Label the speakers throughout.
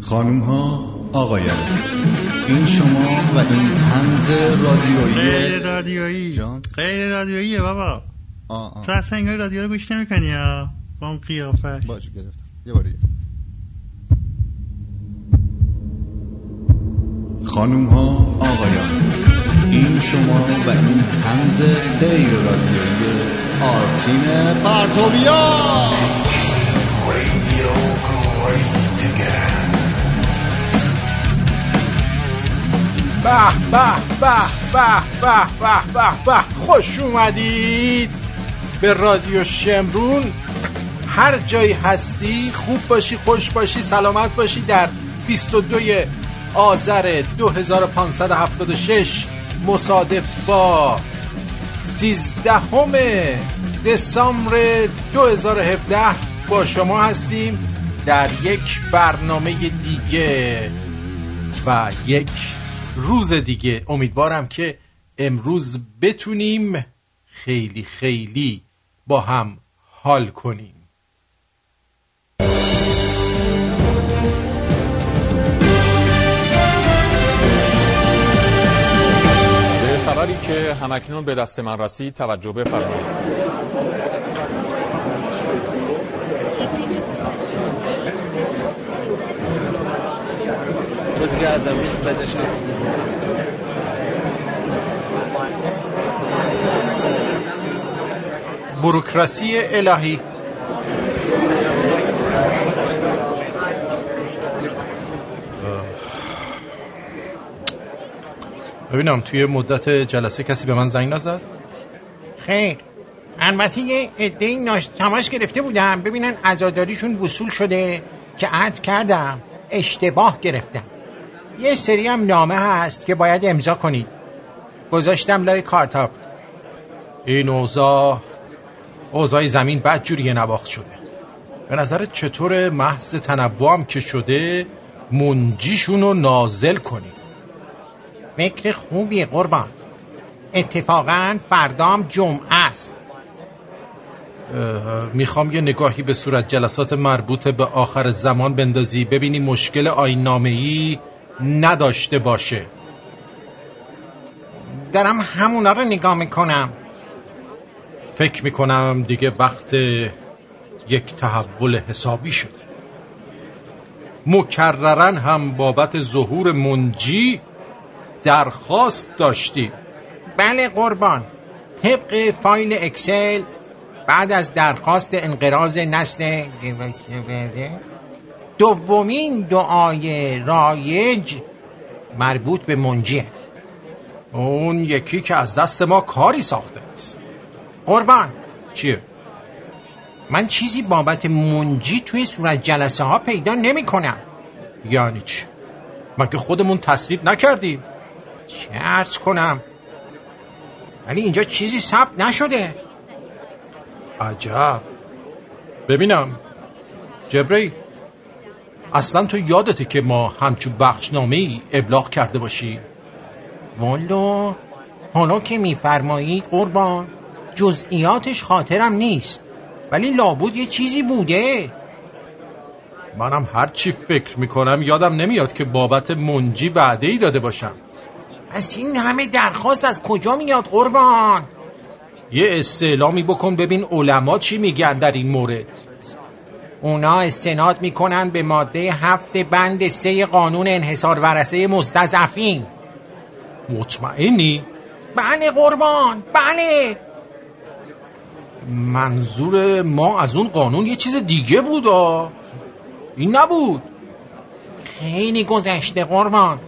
Speaker 1: خانوم ها آقایان این شما و این تنز رادیویی
Speaker 2: غیر رادیویی.
Speaker 1: جان؟
Speaker 2: غیر رادیوییه بابا.
Speaker 1: آه آه.
Speaker 2: تو اصلا انگار رادیو رو گوش نمی‌کنی یا؟ با اون قیافه
Speaker 1: باشه گرفتم. یه بار دیگه. خانوم ها آقایان این شما و این تنز غیر رادیویی آرتین پرتوبیا
Speaker 3: به به به به به به به به خوش اومدید. به رادیو شمرون. هر جایی هستی خوب باشی خوش باشی سلامت باشی در 22 آذر 2576 مصادف با 13 دسامبر 2017 با شما هستیم در یک برنامه دیگه و یک روز دیگه. امیدوارم که امروز بتونیم خیلی خیلی با هم حال کنیم.
Speaker 4: به خبری که همکنون به دست من رسید توجه بفرمایید.
Speaker 5: از امروز بدش
Speaker 3: بروکراسی الهی. ببینم توی مدت جلسه کسی به من زنگ نزد؟
Speaker 6: خیر. البته یه عده ناش تماس گرفته بودم. ببینن عزاداریشون وصول شده که عد کردم. اشتباه گرفتم. یه سری هم نامه هست که باید امضا کنید. گذاشتم لای کارتاب.
Speaker 3: این اوضاع اوضاع زمین بد جوری نواخت شده. به نظر چطور محض تنوع هم که شده منجیشون رو نازل کنیم؟
Speaker 6: فکر خوبیه قربان. اتفاقا فردام جمعه است.
Speaker 3: می‌خوام یه نگاهی به صورت جلسات مربوط به آخر زمان بندازی. ببینی مشکل آینامه ای نداشته باشه.
Speaker 6: دارم همونا رو نگاه می‌کنم.
Speaker 3: فکر می‌کنم دیگه وقت یک تحول حسابی شده. مکررن هم بابت ظهور منجی درخواست داشتیم.
Speaker 6: بله قربان. طبق فایل اکسل بعد از درخواست انقراض نسل دومین دعای رایج مربوط به منجیه
Speaker 3: اون یکی که از دست ما کاری ساخته است.
Speaker 6: قربان.
Speaker 3: چیه؟
Speaker 6: من چیزی بابت منجی توی صورت جلسه ها پیدا نمی کنم
Speaker 3: یعنی چی؟ مگه خودمون تصویب نکردیم؟
Speaker 6: چه ارز کنم؟ ولی اینجا چیزی ثبت نشده.
Speaker 3: عجب. ببینم. جبری اصلا تو یادته که ما همچون بخشنامه ای ابلاغ کرده باشی
Speaker 6: والا حالا که میفرمایید قربان. جزئیاتش خاطرم نیست. ولی لابد یه چیزی بوده.
Speaker 3: منم هر چی فکر می‌کنم یادم نمیاد که بابت منجی وعده ای داده باشم.
Speaker 6: پس این همه درخواست از کجا میاد قربان؟
Speaker 3: یه استعلامی بکن ببین علما چی میگن در این مورد.
Speaker 6: اونا استناد می‌کنن به ماده هفت بند سه قانون انحصار ورسه مستضعفین.
Speaker 3: مطمئنی؟
Speaker 6: بله قربان بله.
Speaker 3: منظور ما از اون قانون یه چیز دیگه بود. این نبود
Speaker 6: خیلی گذشته قربان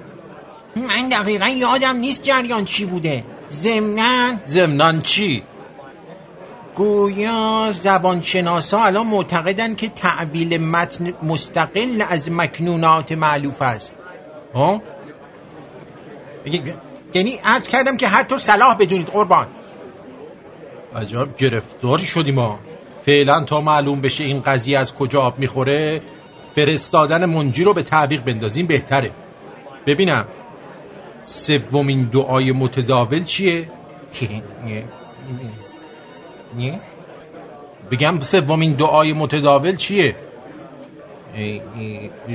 Speaker 6: من دقیقا یادم نیست جریان چی بوده ضمناً
Speaker 3: ضمنان چی؟
Speaker 6: گویا زبانشناسا الان معتقدن که تعبیل متن مستقل از مکنونات معلوف است
Speaker 3: ها؟
Speaker 6: یعنی عرض کردم که هر طور صلاح بدونید قربان
Speaker 3: عجب گرفتاری شدیم ما. فعلا تا معلوم بشه این قضیه از کجا آب می‌خوره فرستادن منجی رو به تعویق بندازیم بهتره. ببینم سومین دعای متداول چیه؟ بگم سومین دعای متداول چیه؟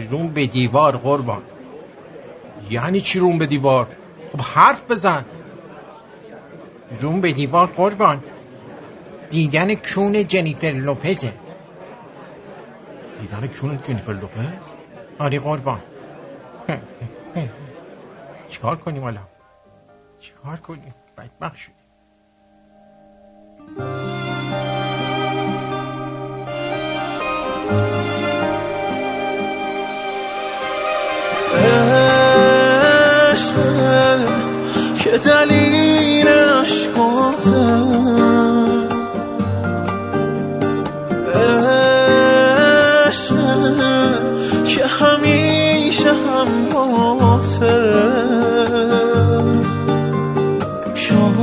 Speaker 6: روم به دیوار قربان.
Speaker 3: یعنی چی روم به دیوار؟ خب حرف بزن.
Speaker 6: روم به دیوار قربان. دیدن کون جنیفر لوپزه
Speaker 3: دیدن کون جنیفر لوپز؟
Speaker 6: آره قربان. چیکار کنیم حالا چیکار کنیم؟ بدبخت شدیم.
Speaker 5: عشقه که دلیل عشقاته همیشه همراته شاید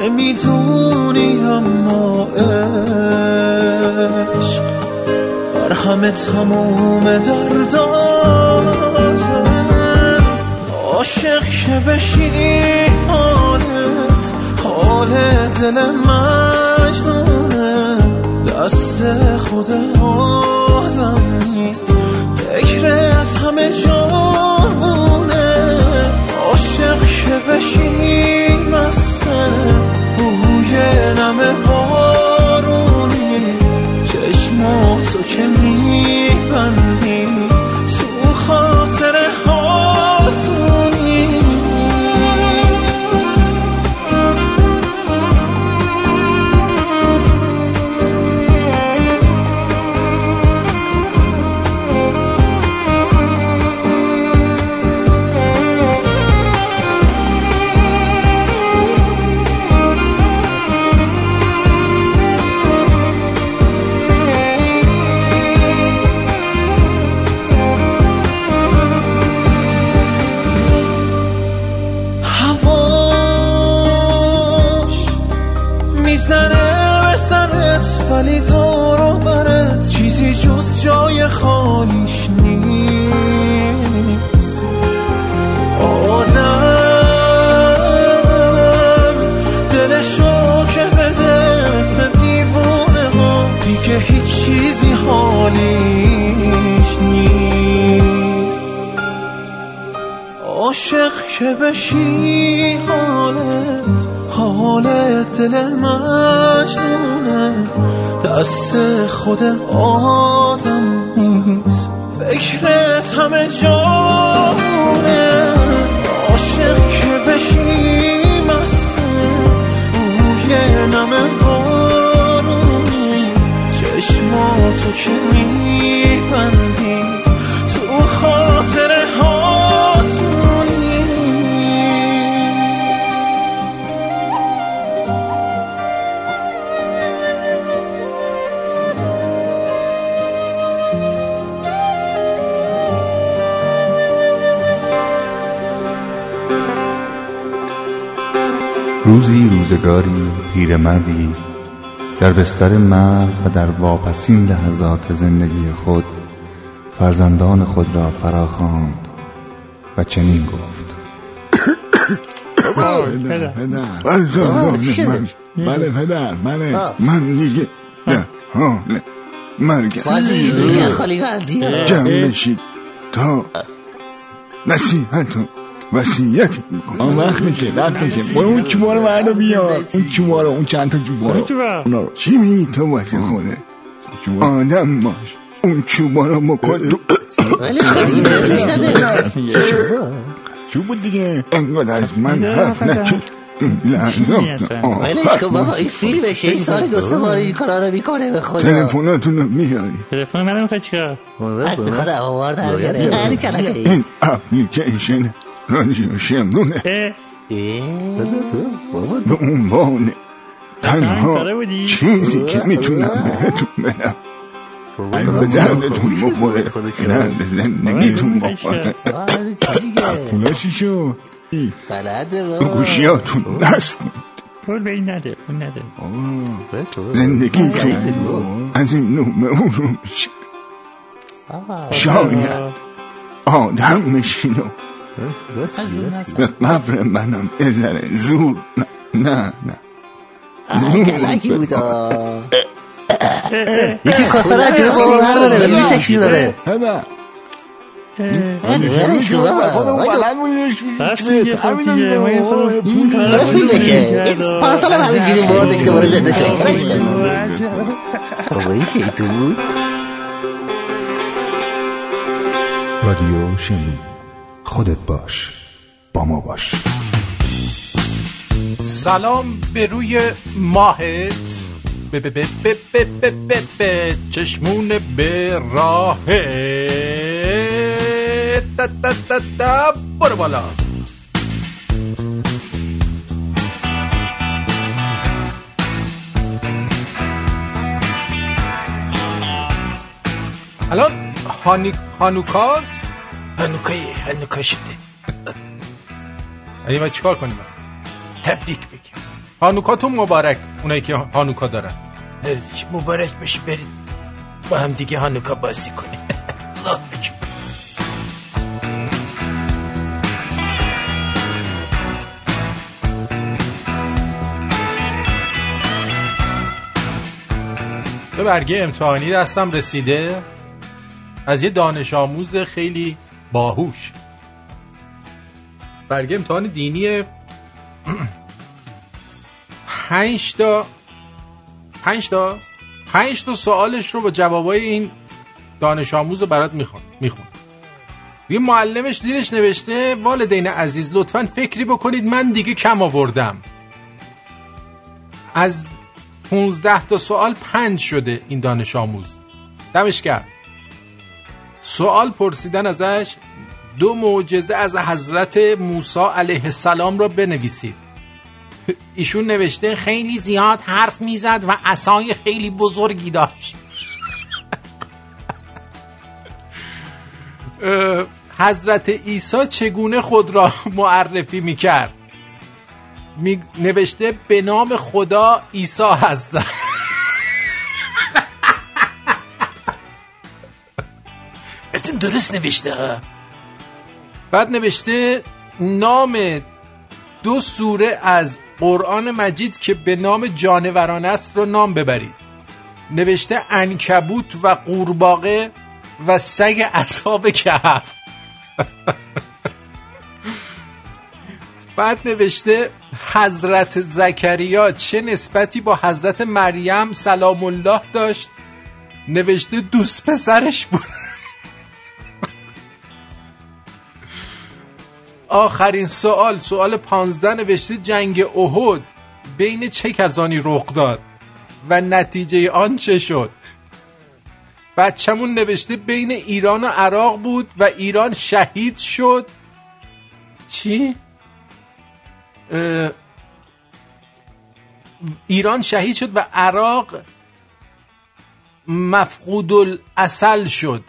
Speaker 5: نمی‌دونی اما عشق بر همه تموم درداته عاشق که بشی حالت حال دل مجنونه خود آدم نیست. فکرت همه جامونه عاشق که بشی مسته بوی نم بارونی. چشماتو که میبندی بشی حالت حالت دل مجنونه. دست خود آدم نیست. فکرت همه جامونه
Speaker 7: روزگاری پیرمردی در بستر مرگ و در واپسین لحظات زندگی خود فرزندان خود را فرا خواند و چنین گفت.
Speaker 8: پدر.
Speaker 9: من. بله پدر بله. من دیگه
Speaker 10: خالی گردی
Speaker 9: جمع بشید تا نصیحت وسیعت می‌کنم وقت میشه وقت میشه. برو اون چوبارو بردا بیار اون چوبارو اون چند تا چوبارو چی میگی تو واسه خوده آدم باش. اون چوبارو بکن تو
Speaker 10: ولی خیلی نده
Speaker 9: چوب دیگه. انقدر از من حرف لحظات
Speaker 10: ولش کن بابا این فیلمشه این سال دو سه بار این کارا رو می‌کنه به خدا.
Speaker 9: تلفناتون رو میاری
Speaker 8: تلفن منم می‌خواد چیکار؟
Speaker 10: می‌خواد هوار در بیاره یعنی کلکه
Speaker 9: این اپلیکیشن
Speaker 10: بابا
Speaker 9: به عنوان تنها؟ چیزی که می‌تونم بهتون بدم به دردتون بخوره درد زندگیتون بخوره اونا چی شد
Speaker 10: بلده بابا
Speaker 9: گوشیاتون نصب کنید
Speaker 8: پول به این نده پول نده
Speaker 9: زندگیتون از این نومه اون رو میشه شاید آدم میشین و مبر منم ازره زور نه نه نه
Speaker 10: بودا یکی کاسه را جلو بابا برداره بلیسش داره پنج سال هم همینجوری بردش دوباره زنده شد بابایی که تو بود
Speaker 1: رادیو شنید. خودت باش. با ما باش.
Speaker 3: سلام به روی ماهت. به به به به به به به به چشمون به راهت. دا برو بالا. الان هانی... هانوکاست؟ هانوکای هانوکا شده. یعنی ما چیکار کنیم؟ تبریک بگیم هانوکاتون مبارک اونایی که هانوکا دارن هردیش مبارک بشه برید. با هم دیگه هانوکا بازی کنید الله اکبر. به برگه امتحانی دستم رسیده. از یه دانش آموز خیلی باهوش. برگه امتحان دینی پنج تا پنج تا پنج تا سوالش رو با جوابای این دانش آموز رو برات میخون میخون یه معلمش زیرش نوشته والدین عزیز لطفا فکری بکنید من دیگه کم آوردم. از 15 تا سوال پنج شده این دانش آموز. دمش کرد سوال پرسیدن ازش دو معجزه از حضرت موسی علیه السلام را بنویسید. ایشون نوشته خیلی زیاد حرف می‌زد و عصای خیلی بزرگی داشت. حضرت عیسی چگونه خود را معرفی می‌کرد؟ می نوشته به نام خدا عیسی هستم. البته درست نوشته ها. بعد نوشته نام دو سوره از قرآن مجید که به نام جانوران است رو نام ببرید. نوشته انکبوت و قورباغه و سگ اصحاب کهف. بعد نوشته حضرت زکریا چه نسبتی با حضرت مریم سلام الله داشت؟ نوشته دوست پسرش بود. آخرین سوال سوال پانزده نوشته جنگ احد بین چه کسانی رخ داد؟ و نتیجه آن چه شد؟ بچه‌مون نوشته بین ایران و عراق بود و ایران شهید شد. چی؟ ایران شهید شد و عراق مفقود الاصل شد.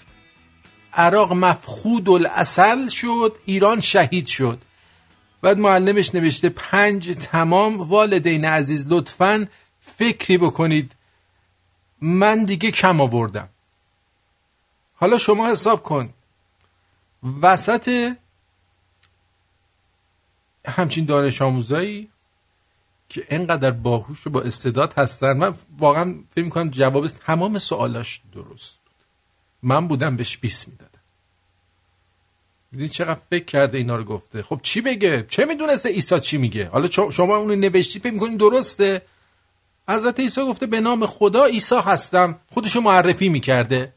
Speaker 3: عراق مفخود الاصل شد ایران شهید شد. بعد معلمش نوشته پنج تمام والدین عزیز لطفا فکری بکنید. من دیگه کم آوردم. حالا شما حساب کن. وسط همچین دانش آموزایی که اینقدر باهوش و با استعداد هستن من واقعا فکر می‌کنم جواب تمام سوالاش درست بود. من بودم بهش 20 می‌دادم. دیدی چقدر فکر کرده اینا رو گفته. خب چی بگه؟ چه می‌دونسته عیسی چی میگه؟ حالا شما اونو نوشتی فکر می‌کنین درسته؟ حضرت عیسی گفته به نام خدا عیسی هستم. خودشو معرفی می‌کرده.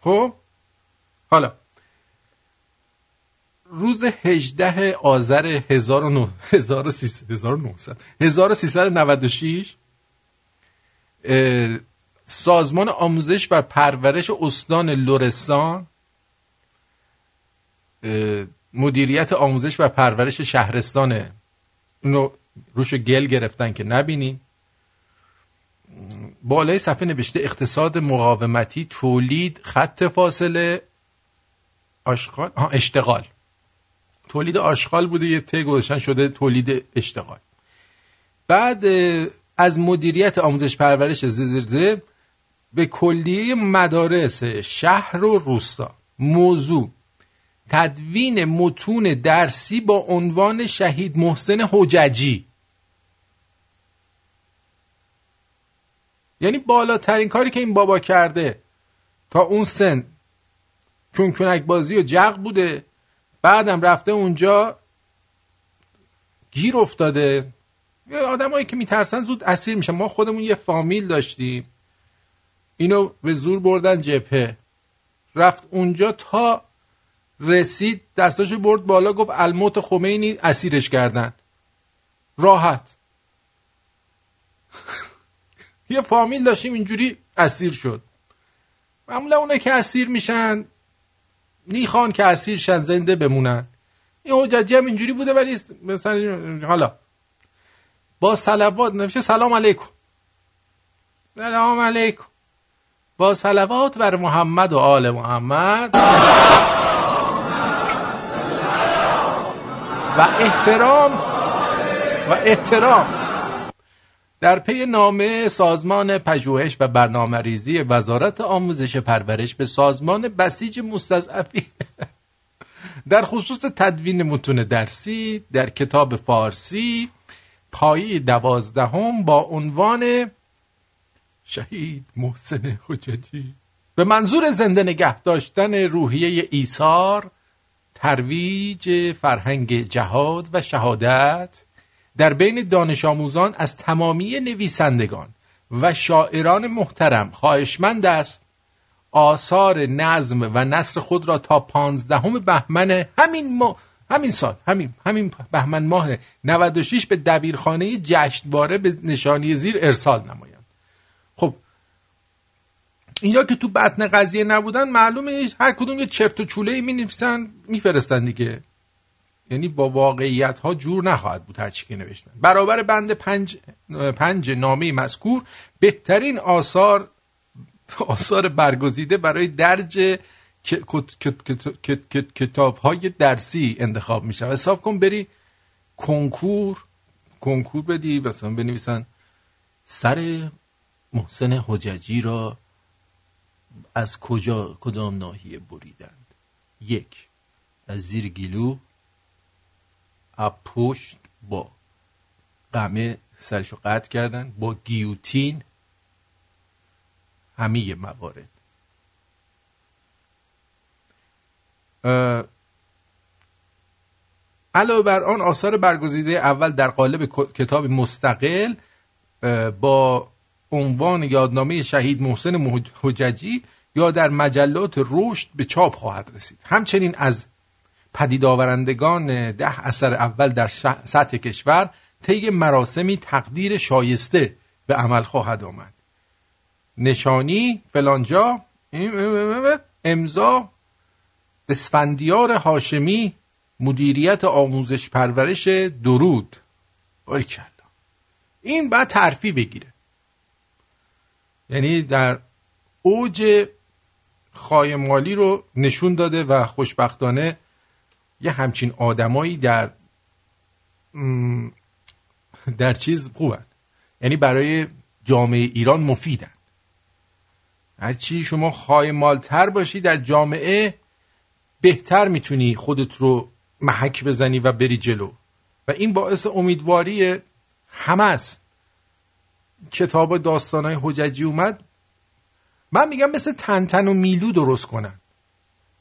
Speaker 3: خب؟ حالا. روز 18 آذر 1300 1396 اه، سازمان آموزش و پرورش استان لرستان مدیریت آموزش و پرورش شهرستان اونو روشو گل گرفتن که نبینیم بالای صفحه نوشته اقتصاد مقاومتی تولید خط فاصله آشغال؟ اشتغال. تولید آشغال بوده یه ته گذاشتن شده تولید اشتغال. بعد از مدیریت آموزش پرورش زیرزه به کلیه مدارس شهر و روستا. موضوع تدوین متون درسی با عنوان شهید محسن حججی. یعنی بالاترین کاری که این بابا کرده تا اون سن. چونچونک بازی و جق بوده بعدم رفته اونجا گیر افتاده. آدمایی که میترسن زود اسیر میشن. ما خودمون یه فامیل داشتیم. اینو به زور بردن جبهه. رفت اونجا تا رسید دستاشو برد بالا گفت الموت خمینی اسیرش کردن. راحت. یه فامیل داشتیم اینجوری اسیر شد. معمولا اونه که اسیر میشن نیخوان که اسیر شن زنده بمونن. این حججی هم اینجوری بوده ولی مثلا حالا. با صلوات نمیشه سلام علیکم. سلام علیکم. با صلوات بر محمد و آل محمد. و احترام و احترام. در پی نامه سازمان پژوهش و برنامه ریزی وزارت آموزش پرورش به سازمان بسیج مستضعفین در خصوص تدوین متون درسی در کتاب فارسی پایی دوازدهم با عنوان شهید محسن حجتی. به منظور زنده نگه داشتن روحیه ایثار ترویج فرهنگ جهاد و شهادت در بین دانش آموزان از تمامی نویسندگان و شاعران محترم خواهشمند است. آثار نظم و نصر خود را تا پانزدهم بهمن همین ما همین سال همین همین بهمن ماه 96 به دبیرخانه جشنواره به نشانی زیر ارسال نمایند خب اینا که تو بطن قضیه نبودن معلومه هر کدوم یه چرت و چوله می نویسن میفرستن دیگه. یعنی با واقعیت ها جور نخواهد بود هر چی که نوشتن. برابر بند پنج, پنج نامه مذکور بهترین آثار آثار برگزیده برای درج کتاب های درسی انتخاب میشه حساب کن بری کنکور کنکور بدی مثلا بنویسن سر محسن حججی را از کجا کدام ناحیه بریدند؟ یک از زیر پشت با قمه سرشو قطع کردن با گیوتین همه موارد. علاوه بر آن آثار برگزیده اول در قالب کتاب مستقل با عنوان یادنامه شهید محسن حججی یا در مجلات رشد به چاپ خواهد رسید. همچنین از پدید آورندگان ده اثر اول در سطح کشور طی مراسمی تقدیر شایسته به عمل خواهد آمد. نشانی فلانجا امضا اسفندیار هاشمی مدیریت آموزش پرورش درود. کلا این بعد ترفی بگیره. یعنی در اوج خایمالی رو نشون داده و خوشبختانه یه همچین آدمایی در در چیز خوبن. یعنی برای جامعه ایران مفیدن. هرچی شما خواهی مالتر باشی در جامعه بهتر می‌تونی خودت رو محک بزنی و بری جلو. و این باعث امیدواری همه است. کتاب داستانهای حججی اومد. من میگم مثل تنتن و میلو درست کنن.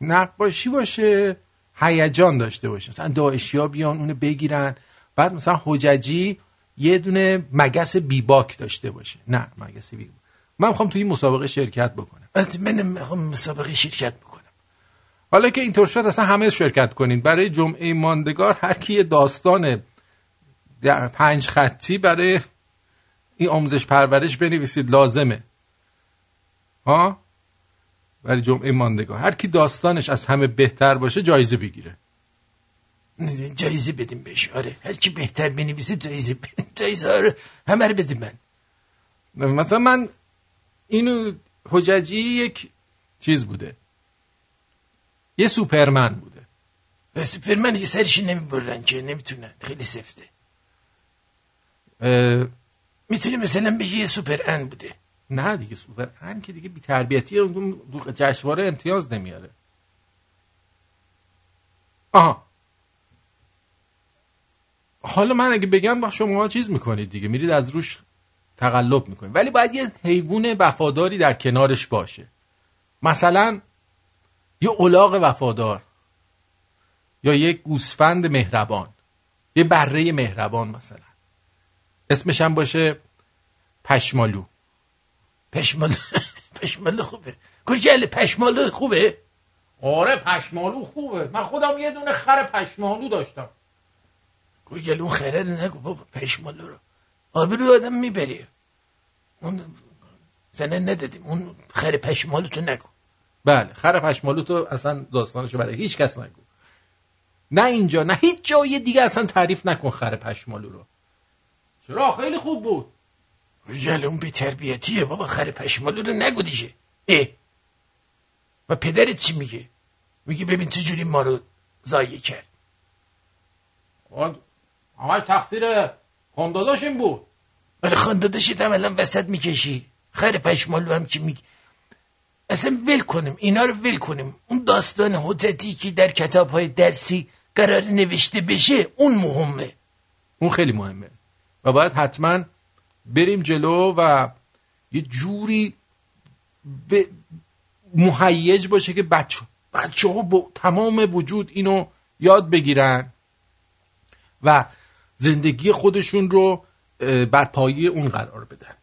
Speaker 3: نقاشی باشه هیجان داشته باشه. مثلا داعشیا بیان اونو بگیرن. بعد مثلا حججی یه دونه مگس بیباک داشته باشه. نه مگس بیباک. من می‌خوام توی این مسابقه شرکت بکنم. من می‌خوام مسابقه شرکت بکنم. حالا که اینطور شد اصلا همه شرکت کنین. برای جمعه ماندگار هر کی داستان پنج خطی برای این آموزش پرورش بنویسید لازمه. ها؟ برای جمعه ماندگار. هر کی داستانش از همه بهتر باشه جایزه بگیره. جایزه بدیم بهش. آره. هر کی بهتر بنویسه جایزه جایزه آره همه رو بدیم من. مثلا من اینو حججی یک چیز بوده. یه سوپرمن بوده. سوپرمن یه سرش نمی‌برن که نمی‌تونن. خیلی سفته. می‌تونی مثلا بگی یه سوپر ان بوده. نه دیگه سوپر ان که دیگه بی تربیتی اون جشنواره امتیاز نمیاره. آها. حالا من اگه بگم با شما چیز می‌کنید دیگه میرید از روش تقلب می‌کنیم ولی باید یه حیوان وفاداری در کنارش باشه. مثلا یه الاغ وفادار یا یه گوسفند مهربان یه بره مهربان مثلا. اسمش هم باشه پشمالو. پشمالو پشمالو خوبه. کجل پشمالو خوبه؟ آره پشمالو خوبه. من خودم یه دونه خر پشمالو داشتم. گوگل اون خره نگو بابا پشمالو رو. آبروی آدم می‌بری. اون زنه ندادیم. اون خر پشمالو تو نگو. بله خر پشمالو تو اصلا داستانشو برای هیچ کس نگو. نه اینجا نه هیچ جای دیگه اصلا تعریف نکن خر پشمالو رو. چرا؟ خیلی خوب بود. اون بی تربیتیه بابا؟ خر پشمالو رو نگو دیگه. اه. و پدرت چی میگه؟ میگه ببین چه جوری ما رو زایه کرد. همش تقصیر خانداداش این بود. آره خانداداشت هم الان وسط می‌کشی. خیر پشمالو هم که میگه اصلا ول کنیم اینا رو ول کنیم. اون داستان حجتی که در کتاب های درسی قرار نوشته بشه اون مهمه. اون خیلی مهمه. و باید حتما بریم جلو و یه جوری به مهیج باشه که بچه بچه ها با تمام وجود اینو یاد بگیرن و زندگی خودشون رو بر پایه اون قرار بدن.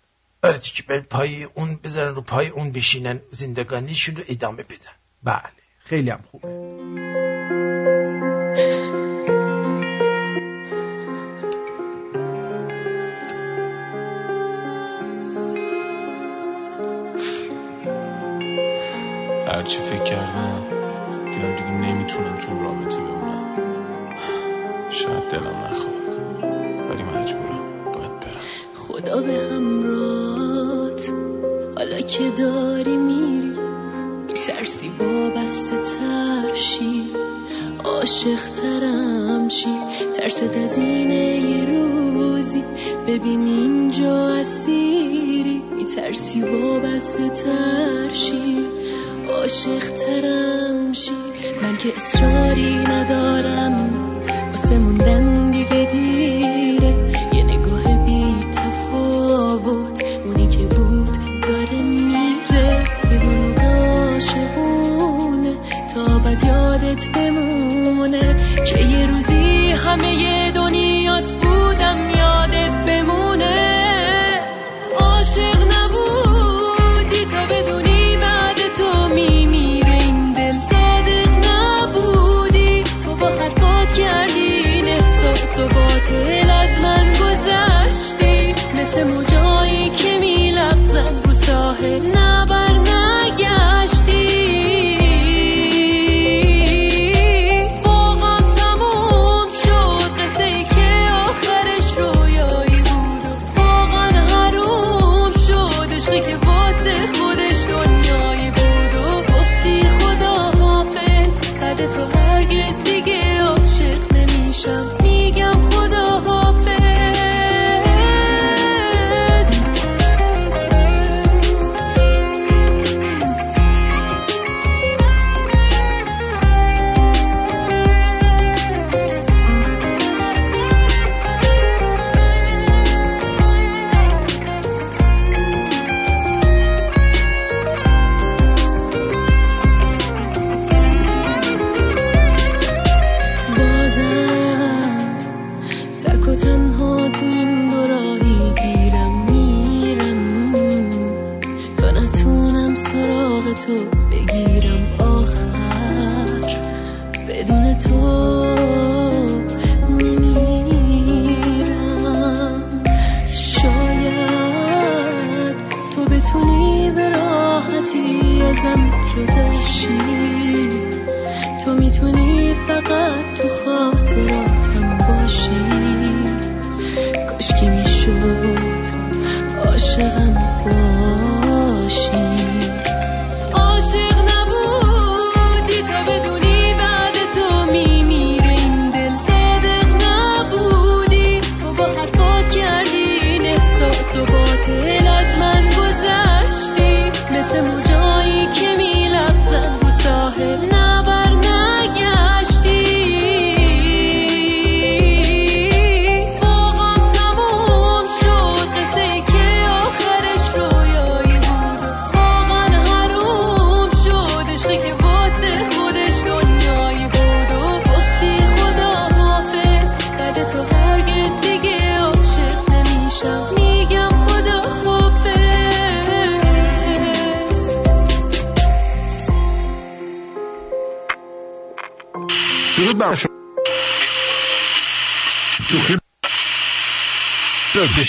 Speaker 3: آره که بر پایه اون بذارن رو پای اون بشینن زندگانیشون رو ادامه بدن. بله خیلی هم خوبه.
Speaker 11: هرچی فکر کردم دیدم دیگه نمی‌تونم تو رابطه بمونم. شاید دلم نخواد. ولی مجبورم. باید برم.
Speaker 12: خدا به همرات حالا که داری میری میترسی وابسته ترشی عاشق ترم شی. ترسد از اینه روزی. ببین اینجا اسیری. میترسی وابسته ترشی عاشق ترم شی. من که اصراری ندارم. واسه موندن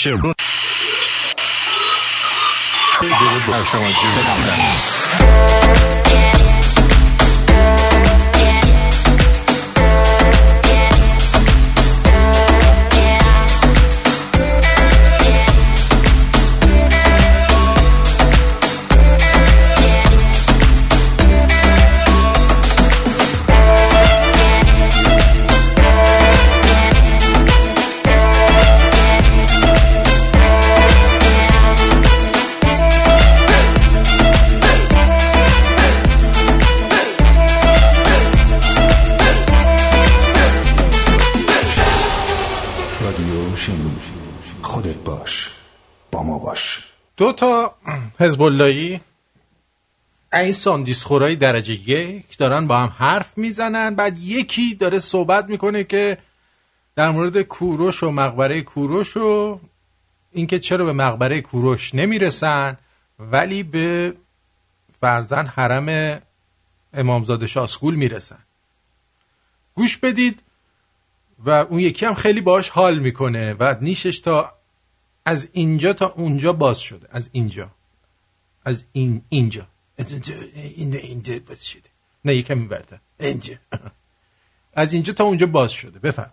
Speaker 13: بشه
Speaker 3: حزب اللهی؟ این ساندیس خورای درجه یک دارن با هم حرف می‌زنن بعد یکی داره صحبت می‌کنه که در مورد کوروش و مقبره کوروش و اینکه چرا به مقبره کوروش نمی‌رسن ولی به فرزن حرم امامزاده شاسکول می‌رسن. گوش بدید و اون یکی هم خیلی باش حال می‌کنه و نیشش تا از اینجا تا اونجا باز شده از اینجا. از این اینجا. از اینجا باز شده. نه یکم میبرده اینجا. از اینجا تا اونجا باز شده. بفهم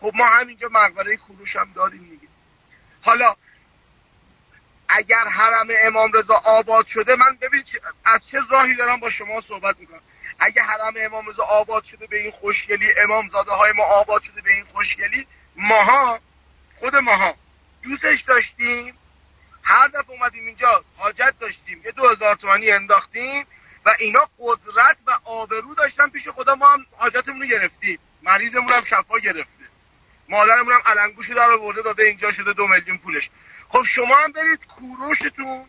Speaker 14: خب ما همینجا مقبره کوروش هم داریم دیگه. حالا اگر حرم امام رضا آباد شده من ببین از چه راهی دارم با شما صحبت می‌کنم. اگه حرم امام رضا آباد شده به این خوشگلی امام زاده های ما آباد شده به این خوشگلی ماها خود ماها دوستش داشتیم. هر دفعه اومدیم اینجا حاجت داشتیم یه دو هزار تومانی انداختیم و اینا قدرت و آبرو داشتن پیش خدا ما هم حاجتمون رو گرفتیم. مریضمون هم شفا گرفته. مادرمون هم علنگوشو در آورده داده اینجا شده دو میلیون پولش. خب شما هم برید کوروشتون.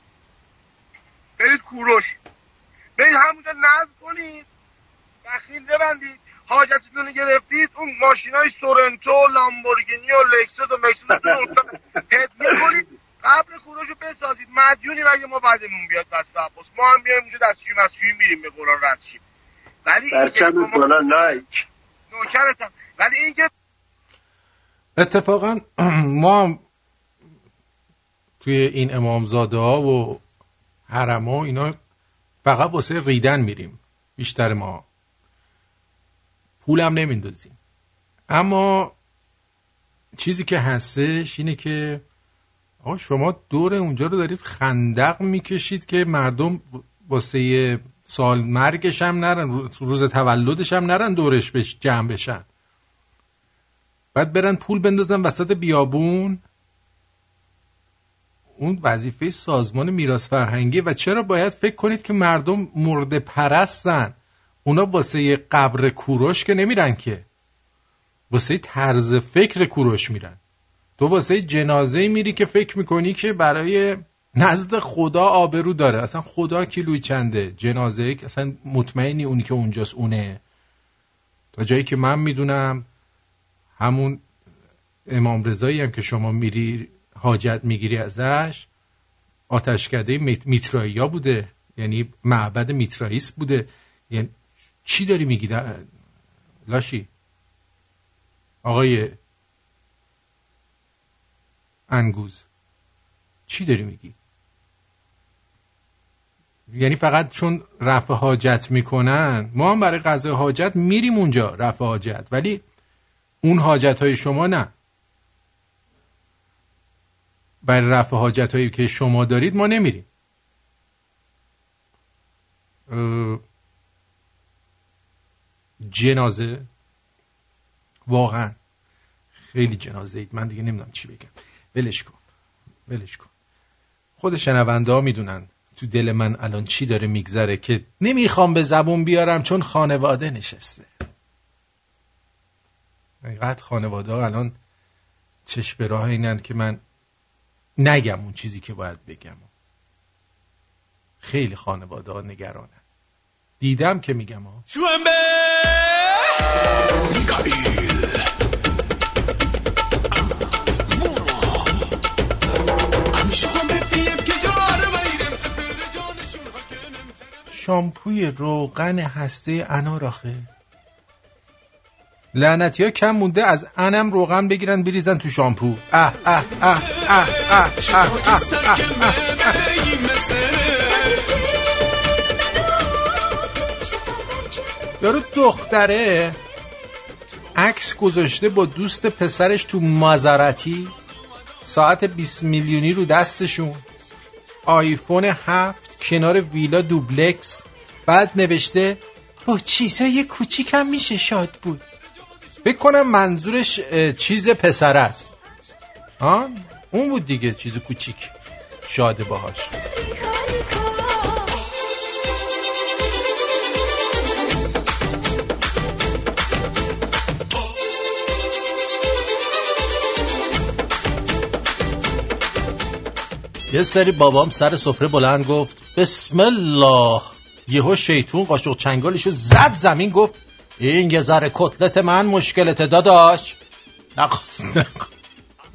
Speaker 14: برید کوروش. برید همونجا نصب کنید. بخیل ببندید. حاجتتون رو گرفتید اون ماشین های سورنتو لامبورگینی و لکسوس و مکسوس هدیه کنید. قبر کوروش رو بسازید. مدیونی مگه ما بعدمون بیاد بس عباس؟ ما هم بیایم اونجا دستشویی مسشویی میریم به قرآن رد شیم. ولی
Speaker 15: نایک
Speaker 14: نوکرتم ولی اینکه
Speaker 3: اتفاقا ما هم توی این امامزاده ها و حرم ها اینا فقط واسه ریدن میریم. بیشتر ما. پولم نمیندازیم. اما چیزی که هستش اینه که آقا شما دور اونجا رو دارید خندق می‌کشید که مردم واسه سال مرگش هم نرن روز- تولدش هم نرن دورش بش جمع بشن. بعد برن پول بندازن وسط بیابون. اون وظیفه سازمان میراث فرهنگی و چرا باید فکر کنید که مردم مرده پرستن؟ اونا واسه قبر کوروش که نمیرن که. واسه طرز فکر کوروش میرن. تو واسه جنازه میری که فکر می‌کنی که برای نزد خدا آبرو داره. اصلا خدا کیلوی چنده؟ جنازه اصلا مطمئنی اونی که اونجاست اونه. تا جایی که من می‌دونم همون امام رضایی هم که شما میری حاجت می‌گیری ازش آتشکده میت- میترائیا بوده. یعنی معبد میترائیس بوده. یعنی چی داری میگی؟ لاشی. آقای انگوز. چی داری میگی؟ یعنی فقط چون رفع حاجت می‌کنن ما هم برای قضای حاجت میریم اونجا رفع حاجت ولی اون حاجت های شما نه. برای رفع حاجت هایی که شما دارید ما نمیریم. جنازه؟ واقعا خیلی جنازه اید. من دیگه نمی‌دونم چی بگم. ولش کن. ولش کن. خود شنونده ها می‌دونن تو دل من الان چی داره میگذره که نمی‌خوام به زبون بیارم چون خانواده نشسته. اینقدر خانواده ها الان چشم به راه اینن که من نگم اون چیزی که باید بگم. خیلی خانواده ها نگرانن. دیدم که میگم. ها شامپوی روغن هسته انار آخه لعنتی ها کم مونده از انم روغن بگیرن بریزن تو شامپو اه اه اه اه اه دختره عکس گذاشته با دوست پسرش تو مازراتی ساعت 20 میلیونی رو دستشون آیفون 7 کنار ویلا دوبلکس. بعد نوشته با چیزای کوچیکم میشه شاد بود. فکر کنم منظورش چیز پسر است. آه؟ اون بود دیگه چیز کوچیک. شاده باهاش. یه سری بابام سر سفره بلند گفت بسم الله. یهو شیطون قاشق چنگالشو زد زمین گفت این یه ذره کتلت من مشکلت داداش. نخواست نخ-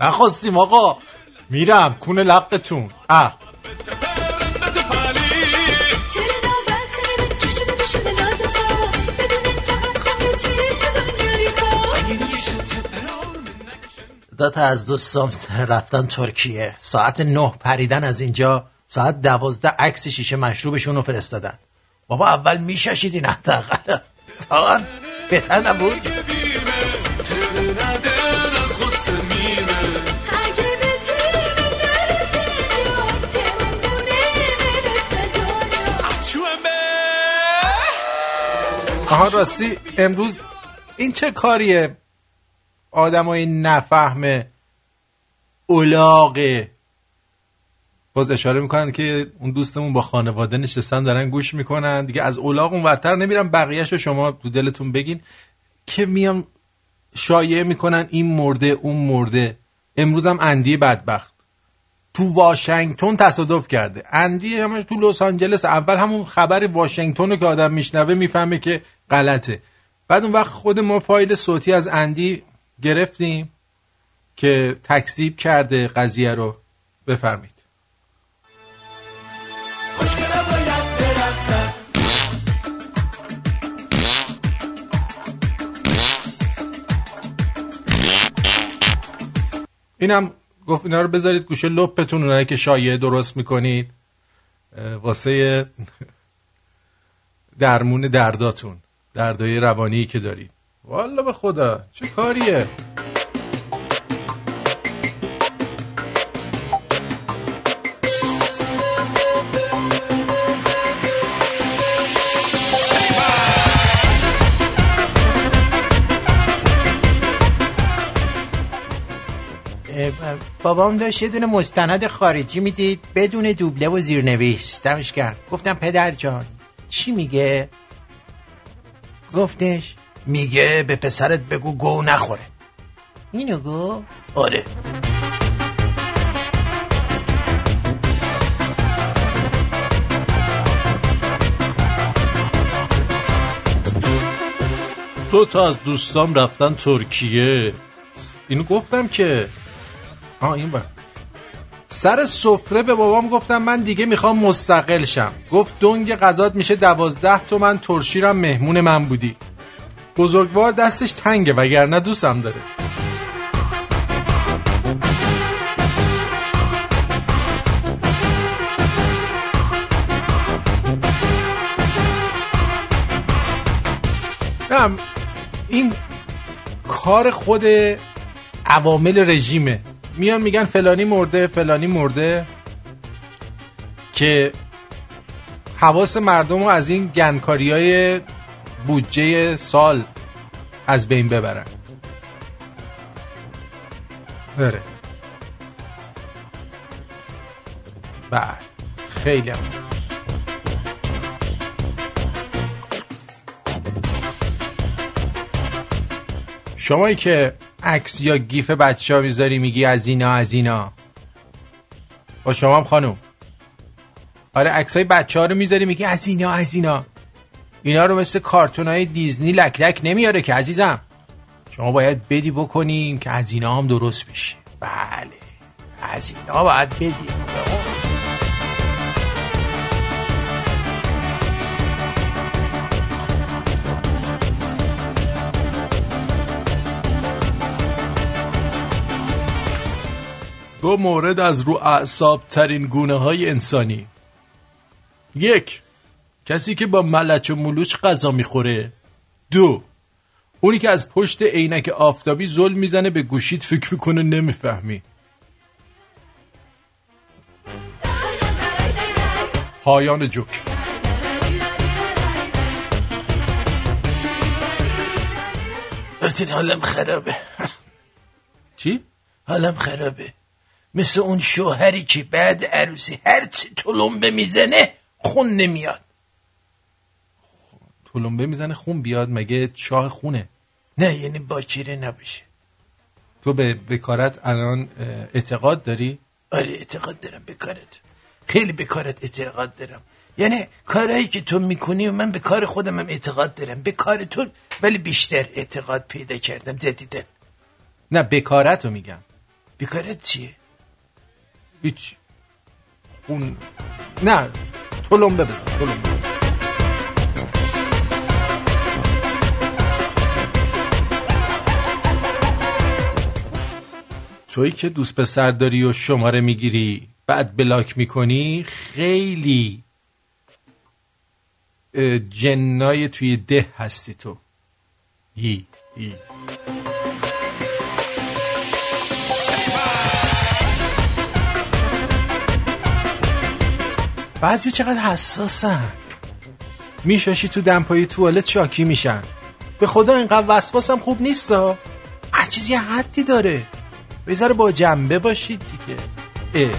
Speaker 3: نخواستیم آقا. میرم کون لقتون. اه. دو تا از دوستام رفتن ترکیه. ساعت نه پریدن از اینجا ساعت دوازده عکس شیشه مشروبشون رو فرستادن. بابا اول میشاشیدین حداقل. تا بهتر نبود؟ آها راستی امروز این چه کاریه؟ آدمای نفهمه اولاغه باز اشاره می‌کنن که اون دوستمون با خانواده نشستن دارن گوش می‌کنن. دیگه از اولاغ اون ورتر نمیرم بقیهش رو شما تو دلتون بگین. که میان شایعه می‌کنن این مرده اون مرده. امروز هم اندی بدبخت. تو واشنگتن تصادف کرده. اندی همش تو لس آنجلس. اول همون خبر واشنگتن رو که آدم میشنوه می‌فهمه که غلطه. بعد اون وقت خود ما فایل صوتی از اندی گرفتیم که تکذیب کرده قضیه رو بفرمید اینم گفت اینا رو بذارید گوشه لپتون اونایی که شایعه درست می‌کنید واسه درمون درداتون دردای روانی که دارید. والا به خدا چه کاریه؟
Speaker 6: بابام داشت یه دونه مستند خارجی می‌دید بدون دوبله و زیرنویس. دمش کرد گفتم پدر جان چی میگه؟ گفتش میگه به پسرت بگو گو نخوره. اینو گو؟ آره.
Speaker 3: دو تا از دوستام رفتن ترکیه. اینو گفتم که آه این بر سر سفره به بابام گفتم من دیگه می‌خوام مستقل شم. گفت دنگ غذات میشه دوازده تومن ترشیرم مهمون من بودی. بزرگوار دستش تنگه وگرنه دوستم داره. نه این کار خود عوامل رژیمه. میان میگن فلانی مرده فلانی مرده که حواس مردم رو از این گنکاری های بودجه سال از بین ببرن. بره بله. خیلی هم. شمایی که عکس یا گیف بچه ها می‌ذاری میگی از اینا از اینا. با شما هم خانم. آره عکس های بچه ها رو می‌ذاری میگی از اینا از اینا. اینا رو مثل کارتون های دیزنی لک لک نمیاره که عزیزم. شما باید بدی بکنیم که از اینا هم درست بشه. بله از اینا باید بدی. دو مورد از رو اعصاب ترین گونه های انسانی. یک کسی که با ملچ و ملوچ غذا می‌خوره. دو اونی که از پشت عینک آفتابی زل می‌زنه به گوشید فکر می‌کنه نمی‌فهمی. پایان جوک.
Speaker 6: مرتین حالم خرابه.
Speaker 3: چی؟
Speaker 6: حالم خرابه. مثل اون شوهری که بعد عروسی هر چی تلمبه می‌زنه خون نمیاد.
Speaker 3: تلمبه می‌زنه خون بیاد مگه شاه خونه؟
Speaker 6: نه یعنی باکیره نباشه.
Speaker 3: تو به بکارت الان اعتقاد داری؟
Speaker 6: آره اعتقاد دارم به کارت. خیلی به کارت اعتقاد دارم. یعنی کارهایی که تو می‌کنی و من به کار خودم هم اعتقاد دارم. به کار تو ولی بیشتر اعتقاد پیدا کردم جدیدن
Speaker 3: نه بکارت رو میگم.
Speaker 6: بکارت چیه؟
Speaker 3: هیچ خون نه تلمبه بزن تلمبه تویی که دوست پسر داری و شماره می‌گیری بعد بلاک می‌کنی خیلی جنای توی ده هستی تو. هی هی بعضی چقدر حساسن. میشاشی تو دمپایی توالت شاکی میشن. به خدا اینقدر وسواسم خوب نیست هر چیزی حدی داره. بذاره با جنبه باشید دیگه. اه.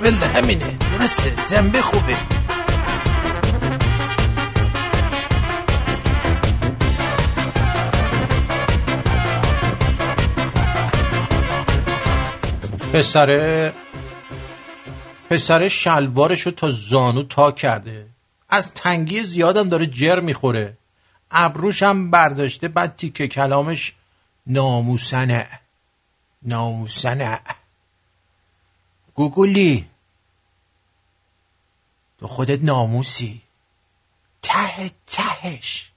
Speaker 6: ولی همینه درسته جنبه خوبه.
Speaker 3: پسره پسره شلوارشو تا زانو تا کرده. از تنگی زیادم داره جر می‌خوره. هم برداشته بعد تیکه کلامش ناموسنه. ناموسنه گوگلی تو خودت ناموسی. ته تهش.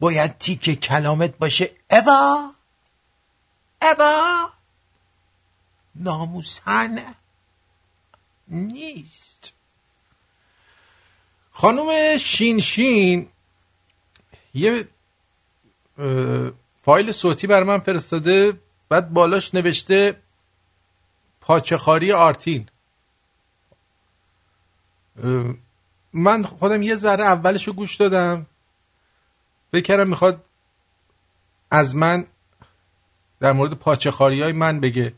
Speaker 3: باید تیکه کلامت باشه. اوا! اوا! ناموسن نیست. خانم شین شین یه فایل صوتی بر من فرستاده. بعد بالاش نوشته پاچخاری آرتین. من خودم یه ذره اولش رو گوش دادم. کردم می‌خواد از من در مورد پاچخاری های من بگه.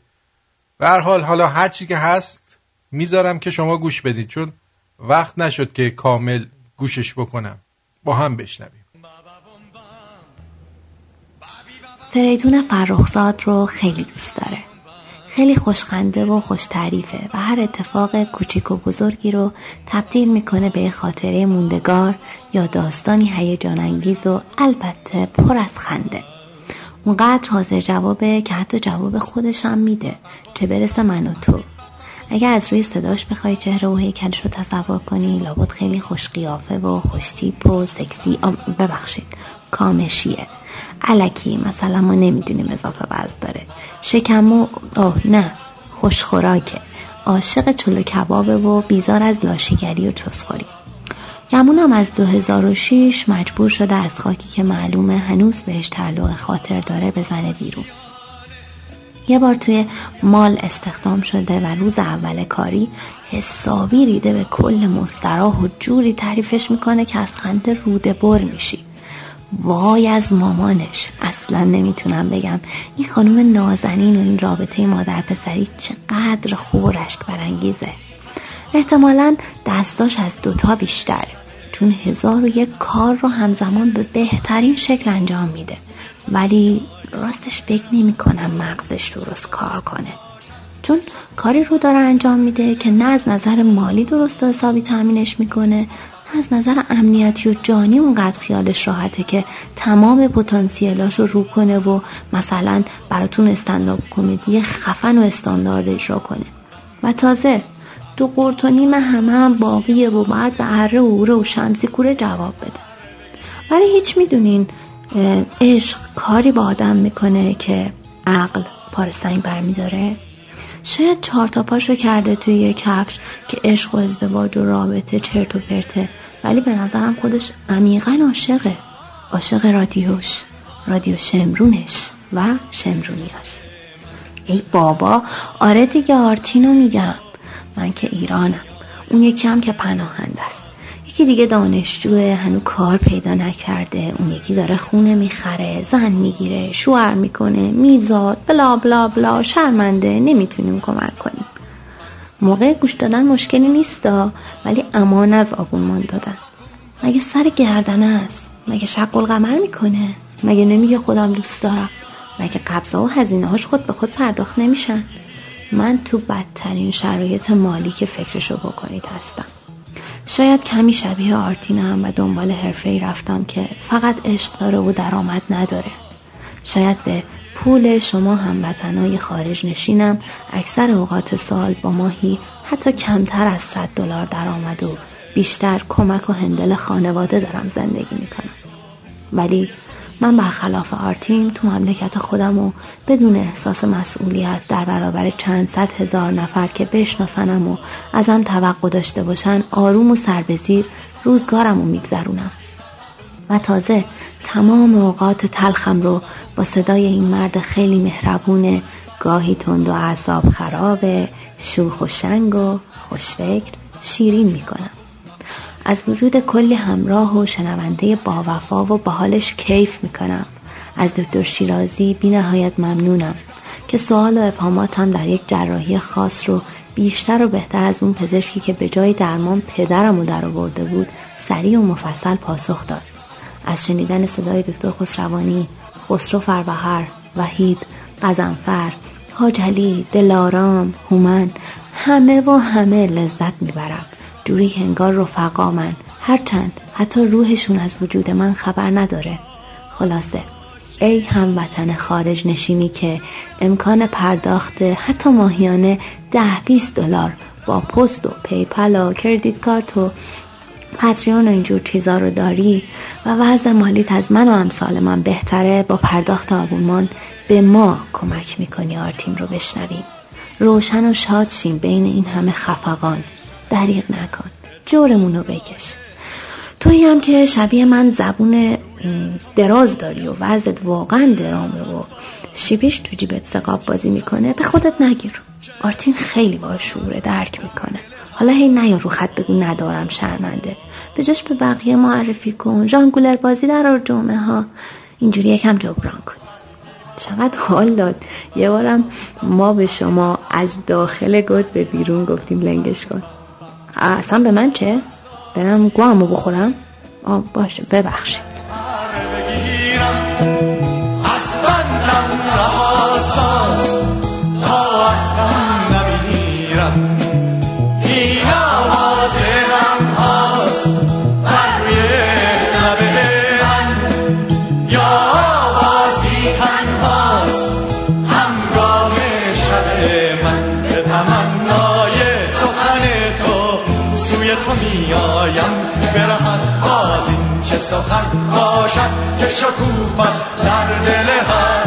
Speaker 3: به هر حال حالا هر چی که هست می‌ذارم که شما گوش بدید چون وقت نشد که کامل گوشش بکنم. با هم بشنویم.
Speaker 15: فریدون فرخزاد رو خیلی دوست داره. خیلی خوشخنده و خوش تعریفه و هر اتفاق کوچیک و بزرگی رو تبدیل می‌کنه به خاطره موندگار یا داستانی هیجان انگیز و البته پر از خنده. اونقدر حاضر جوابه که حتی جواب خودش هم میده چه برسه من و تو. اگر از روی صداش بخوای چهره و هیکلش رو تصور کنی لابد خیلی خوش قیافه و خوش تیپ و سکسی. ببخشید. کامشیه. علکی مثلا ما نمی‌دونیم اضافه وزن داره. شکم و آه نه خوش خوراکه عاشق چلو کبابه و بیزار از لاشیگری و چسخوری. گمونم از 2006 مجبور شده از خاکی که معلومه هنوز بهش تعلق خاطر داره بزنه بیرون. یه بار توی مال استخدام شده و روز اول کاری حسابی ریده به کل مستراح و جوری تعریفش می‌کنه که از خنده روده بر میشی. وای از مامانش. اصلا نمی‌تونم بگم. این خانم نازنین و این رابطه مادر پسری چقدر خوب و رشک برانگیزه. احتمالا دستاش از دوتا بیشتره چون هزار و یک کار رو همزمان به بهترین شکل انجام میده. ولی راستش فکر نمی کنم مغزش درست کار کنه. چون کاری رو داره انجام میده که نه از نظر مالی درست و حسابی تامینش می‌کنه نه از نظر امنیتی و جانی اونقدر خیالش راحته که تمام پتانسیلاش رو رو کنه و مثلا براتون استنداپ کمدی خفن و استاندارد اجرا کنه. و تازه دو قرت و نیم همه هم باقیه و باید به اره و اوره و شمسی کوره جواب بده. ولی هیچ می‌دونین عشق کاری با آدم می‌کنه که عقل پار سنگ برمیداره؟ شاید چهار تا پاشو کرده توی یه کفش که عشق و ازدواج و رابطه چرت و پرته ولی به نظرم خودش عمیقا عاشقه عاشق رادیوش. رادیو شمرونش و شمرونیاش. ای بابا آره دیگه آرتینو میگم. من که ایرانم. اون یکی هم که پناهنده است. یکی دیگه دانشجوه هنو کار پیدا نکرده. اون یکی داره خونه می‌خره زن می‌گیره شوهر می‌کنه میزاد بلا بلا بلا شرمنده نمی‌تونیم کمک کنیم. موقع گوش دادن مشکلی نیستا ولی امان از آبونمان دادن. مگه سر گردنه است؟ مگه شق القمر می‌کنه؟ مگه نمیگه خودم دوست دارم؟ مگه قبضه و هزینه هاش خود به خود پرداخت نمیشن؟ من تو بدترین شرایط مالی که فکرشو بکنید هستم. شاید کمی شبیه آرتینم و دنبال حرفه ای رفتم که فقط عشق داره و درآمد نداره. شاید به پول شما هموطنای خارج نشینم. اکثر اوقات سال با ماهی حتی کمتر از 100 دلار درآمد و بیشتر کمک و هندل خانواده دارم زندگی می‌کنم. ولی من برخلاف آرتین تو مملکت خودم و بدون احساس مسئولیت در برابر چند صد هزار نفر که بشناسنم و ازم توقع داشته باشن آروم و سربزیر روزگارم رو میگذرونم. و تازه تمام اوقات تلخم رو با صدای این مرد خیلی مهربونه گاهی تند و اعصاب خرابه شوخ و شنگ و خوشفکر شیرین می‌کنم. از وجود کلی همراه و شنونده با وفا و با حالش کیف می‌کنم. از دکتر شیرازی بی نهایت ممنونم که سوال و ابهاماتم در یک جراحی خاص رو بیشتر و بهتر از اون پزشکی که به جای درمان پدرم رو در بود سریع و مفصل پاسخ داد. از شنیدن صدای دکتر خسروانی خسرو فربهر وحید قزنفر حاج دلارام هومن همه و همه لذت می‌برم. جوری که انگار رفقا من. هرچند حتی روحشون از وجود من خبر نداره. خلاصه ای هموطن خارج نشینی که امکان پرداخت حتی ماهیانه ده 20 دلار با پست و PayPal و credit card و Patreon و اینجور چیزا رو داری و وضع مالیت از من و امثال من بهتره با پرداخت آبونمان به ما کمک می‌کنی آرتیم رو بشنویم روشن و شاد شیم بین این همه خفقان. دریغ نکن. جورمون رو بکش. تویی هم که شبیه من زبون دراز داری و وضعت واقعا درامه و شیبیش تو جیبت سقاب بازی می‌کنه به خودت نگیر. آرتین خیلی با شعوره درک می‌کنه. حالا هی نیا رو خط بگو ندارم شرمنده. به جاش به بقیه معرفی کن. ژانگولر بازی در جمعه ها. اینجوری یکم جبران کن. چقدر حال داد. یه بارم ما به شما از داخل گد به بیرون گفتیم لنگش کن. اصلا به من چه؟ برم گوامو بخورم؟ آه باشه ببخشید.
Speaker 5: از بندم تا از تو میایم برهد باز این چه سخن باشد که شکوفت در دل هر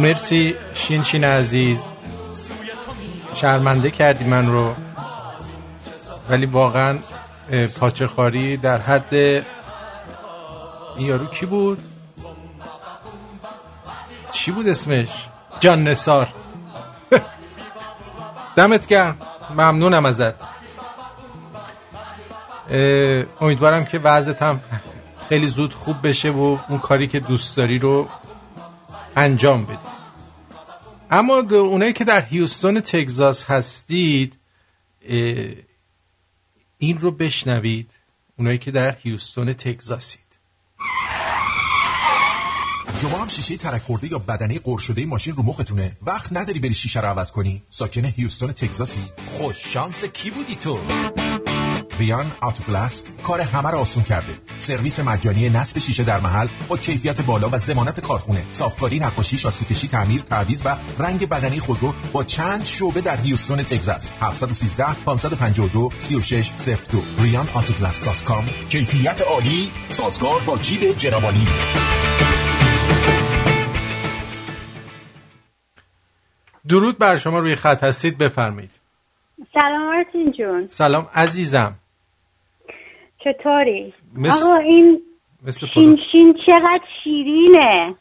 Speaker 3: مرسی شین شین عزیز. شرمنده کردی من رو. ولی واقعا پاچه خاری در حد این یارو کی بود؟ چی بود اسمش؟ جان نسار دمت گرم. ممنونم ازت. امیدوارم که وضعت هم خیلی زود خوب بشه و اون کاری که دوست داری رو انجام بدی. اما اونایی که در هیوستون تگزاس هستید این رو بشنوید اونایی که در هیوستون تگزاسید.
Speaker 16: شما هم شیشه ترک خورده یا بدنه قور شده ماشین رو مختونه. وقت نداری بری شیشه رو عوض کنی. ساکن هیوستون تگزاسی. خوش شانس کی بودی تو؟ ریان آتوگلاس کار همه رو آسون کرده. سرویس مجانی نصب شیشه در محل با کیفیت بالا و ضمانت کارخونه. صافکاری نقاشی شاسی کشی تعمیر تعویض و رنگ بدنی خودرو با چند شعبه در هیوستون تگزاس. 713 552 3602 rianautoGlass.com کیفیت عالی سازگار با جیب جنابانی
Speaker 3: درود بر شما روی خط هستید بفرمایید.
Speaker 17: سلام آرتین جون.
Speaker 3: سلام عزیزم.
Speaker 17: چطوری؟
Speaker 3: مثل-
Speaker 17: آقا این
Speaker 3: مثل
Speaker 17: شین. شین چقدر شیرینه.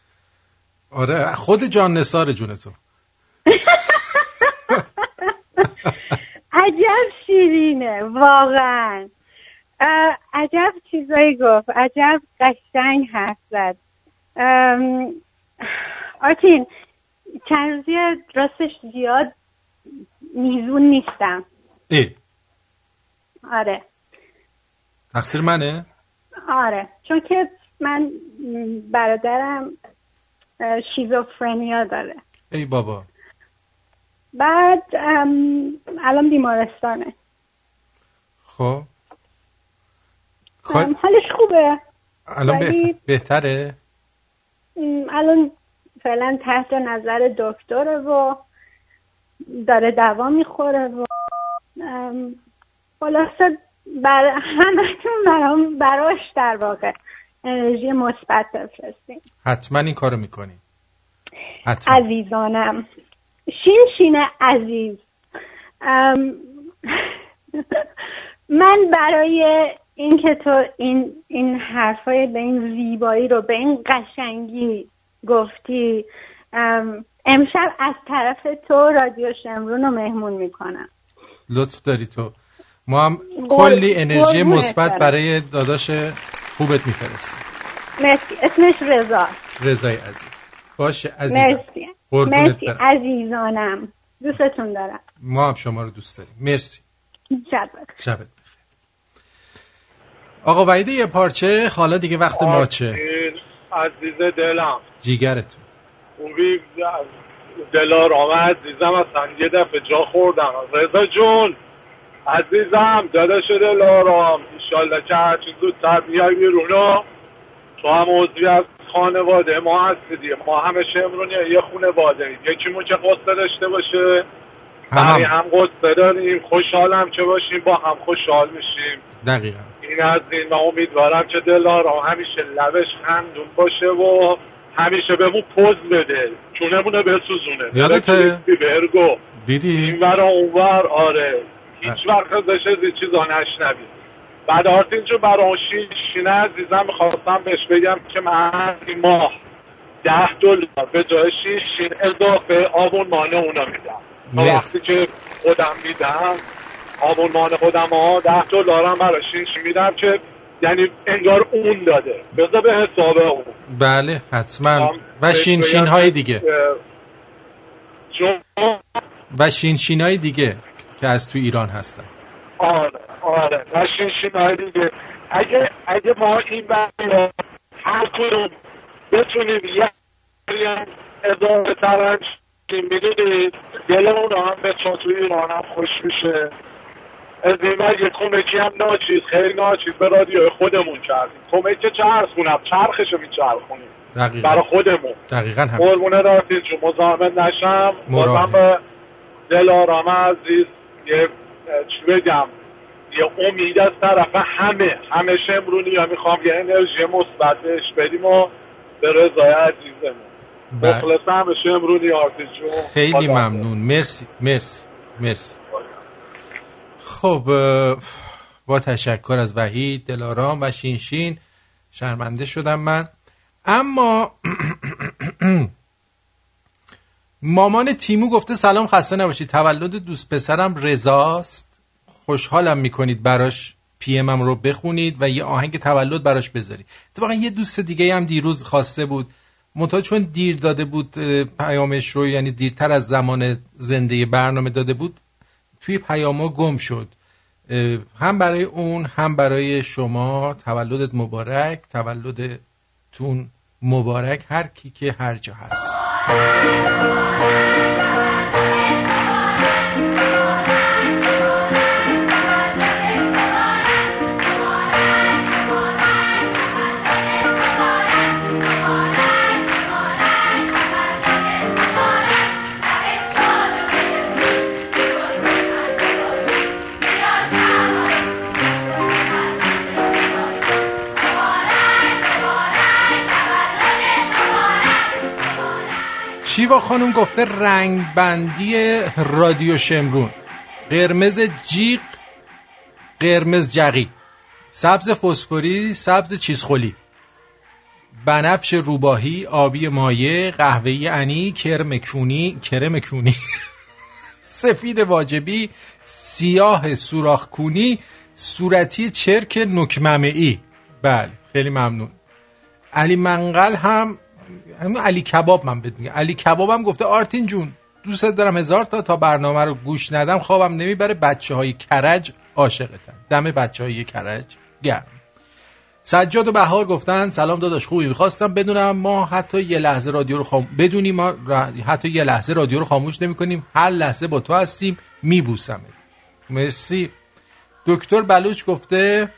Speaker 3: آره خود جان نثار جون تو.
Speaker 17: عجب شیرینه واقعا. عجب چیزایی گفت عجب قشنگ حرف زد. ام، آرتین چند روزی راستش زیاد میزون نیستم.
Speaker 3: ای.
Speaker 17: آره.
Speaker 3: تقصیر منه؟
Speaker 17: آره چون که من برادرم شیزوفرنیا داره.
Speaker 3: ای بابا.
Speaker 17: بعد الان بیمارستانه.
Speaker 3: خب.
Speaker 17: حالش خوبه.
Speaker 3: الان
Speaker 17: ولی-
Speaker 3: بهتره؟
Speaker 17: الان فعلا تحت نظر دکتره و داره دوا می‌خوره و خلاصه بر همتون برام براش در واقع انرژی مثبت بفرستین.
Speaker 3: حتما این کارو می‌کنی حتما.
Speaker 17: عزیزانم. شین شین عزیز. ام، من برای اینکه تو این این حرفای به این زیبایی رو به این قشنگی گفتی ام، امشب از طرف تو رادیو شمرون رو مهمون می‌کنم.
Speaker 3: لطف داری تو. ما هم کلی انرژی مثبت. برای داداش خوبت میفرستیم
Speaker 17: مرسی. اسمش رضا.
Speaker 3: رضای عزیز. باشه عزیزم.
Speaker 17: مرسی. مرسی.
Speaker 3: برم.
Speaker 17: عزیزانم. دوستتون دارم.
Speaker 3: ما هم شما رو دوست داریم. مرسی.
Speaker 17: شب بخیر.
Speaker 3: شبت بخیر. آقا وحید یه پارچه حالا دیگه وقت ماچه
Speaker 18: عزیز دلم.
Speaker 3: جیگرتون.
Speaker 18: خوبی؟ دلارام عزیزم اصلا یه دفعه جا خوردم. رضا جون. عزیزم داداش دلارام ایشالله که هرچی زودتر بیای بیرونو تو هم عضوی از خانواده ما هستی دیگه ما همه شمرونی یه خانواده ایم یکیمون که قصه داشته باشه. بقیه هم قصه داریم. خوشحالم که باشیم. با هم خوشحال میشیم.
Speaker 3: دقیقا.
Speaker 18: این از این من امیدوارم که دلارام همیشه لبش خندون باشه و همیشه بهمون پوز بده. چونمون رو بسوزونه.
Speaker 3: یادته؟
Speaker 18: برگو.
Speaker 3: دیدی؟
Speaker 18: این ور اونور آره. هیچ وقت ازش از چیزا نشنوی بعد آرتین جو برای شین شینه عزیزم می‌خواستم بهش بگم که من این ماه ده دلار به جای شین اضافه آبون مانه اونا میدم. وقتی که خودم میدم آبون مانه خودم ها ده دلارم برای شین میدم که یعنی انگار اون داده. بذار به حساب اون.
Speaker 3: بله حتما. و شین شین های دیگه. و شین شین های دیگه. که از تو ایران هستن.
Speaker 18: آره آره. و شینشینای دیگه. اگه اگه ما این برنامه هر کدوم بتونیم یه هم اضافه ترنج می‌دونید؟ دلمون هم به چون توی ایران هم خوش میشه. از این کمکی هم ناچیز خیلی ناچیز به رادیو خودمون کردیم. کمک چرخونم چرخشو میچرخونیم.
Speaker 3: دقیقا.
Speaker 18: برای خودمون.
Speaker 3: دقیقا هم
Speaker 18: قربونه رفتید چون مزاحمت نشم. بازم به دلارام عزیز. یه چی بگم یه امید از طرف همه. همه شمرونی ها می‌خوام یه انرژی مثبت بهش بدیم و به رضای عزیزمون.
Speaker 3: بله.
Speaker 18: مخلصم به شمرونی آرتیز جون.
Speaker 3: خیلی. ممنون. مرسی. مرسی. مرسی. خب با تشکر از وحید دلارام و شینشین شرمنده شدم من. اما مامان تیمو گفته سلام خسته نباشید. تولد دوست پسرم رضاست. خوشحالم می‌کنید براش PM رو بخونید و یه آهنگ تولد براش بذارید. اتفاقا یه دوست دیگه هم دیروز خواسته بود. منتها چون دیر داده بود پیامش رو یعنی دیرتر از زمان زنده برنامه داده بود توی پیاما گم شد. هم برای اون هم برای شما. تولدت مبارک. تولدتون مبارک. هر کی که هر جا هست. Thank you. شیوا خانم گفته رنگ بندی رادیو شمرون؟ قرمز جیغ قرمز جقی سبز فسفوری سبز چیزخولی. بنفش روباهی آبی مایه قهوه‌ای انی کرم کونی کرم کونی. سفید واجبی سیاه سوراخ کونی صورتی چرک نکممعی. بله خیلی ممنون. علی منقل هم علی کباب من بهت میگم. علی کباب هم گفته آرتین جون دوست دارم هزار تا تا برنامه رو گوش ندم خوابم نمی‌بره بچه های کرج عاشقتن. دم بچه های کرج گرم. سجاد و بهار گفتن سلام داداش خوبی؟ می‌خواستم بدونم ما حتی یه لحظه رادیو رو خام... بدونی ما ر- حتی یه لحظه رادیو رو خاموش نمی کنیم هر لحظه با تو هستیم میبوسمت. مرسی. دکتر بلوچ گفته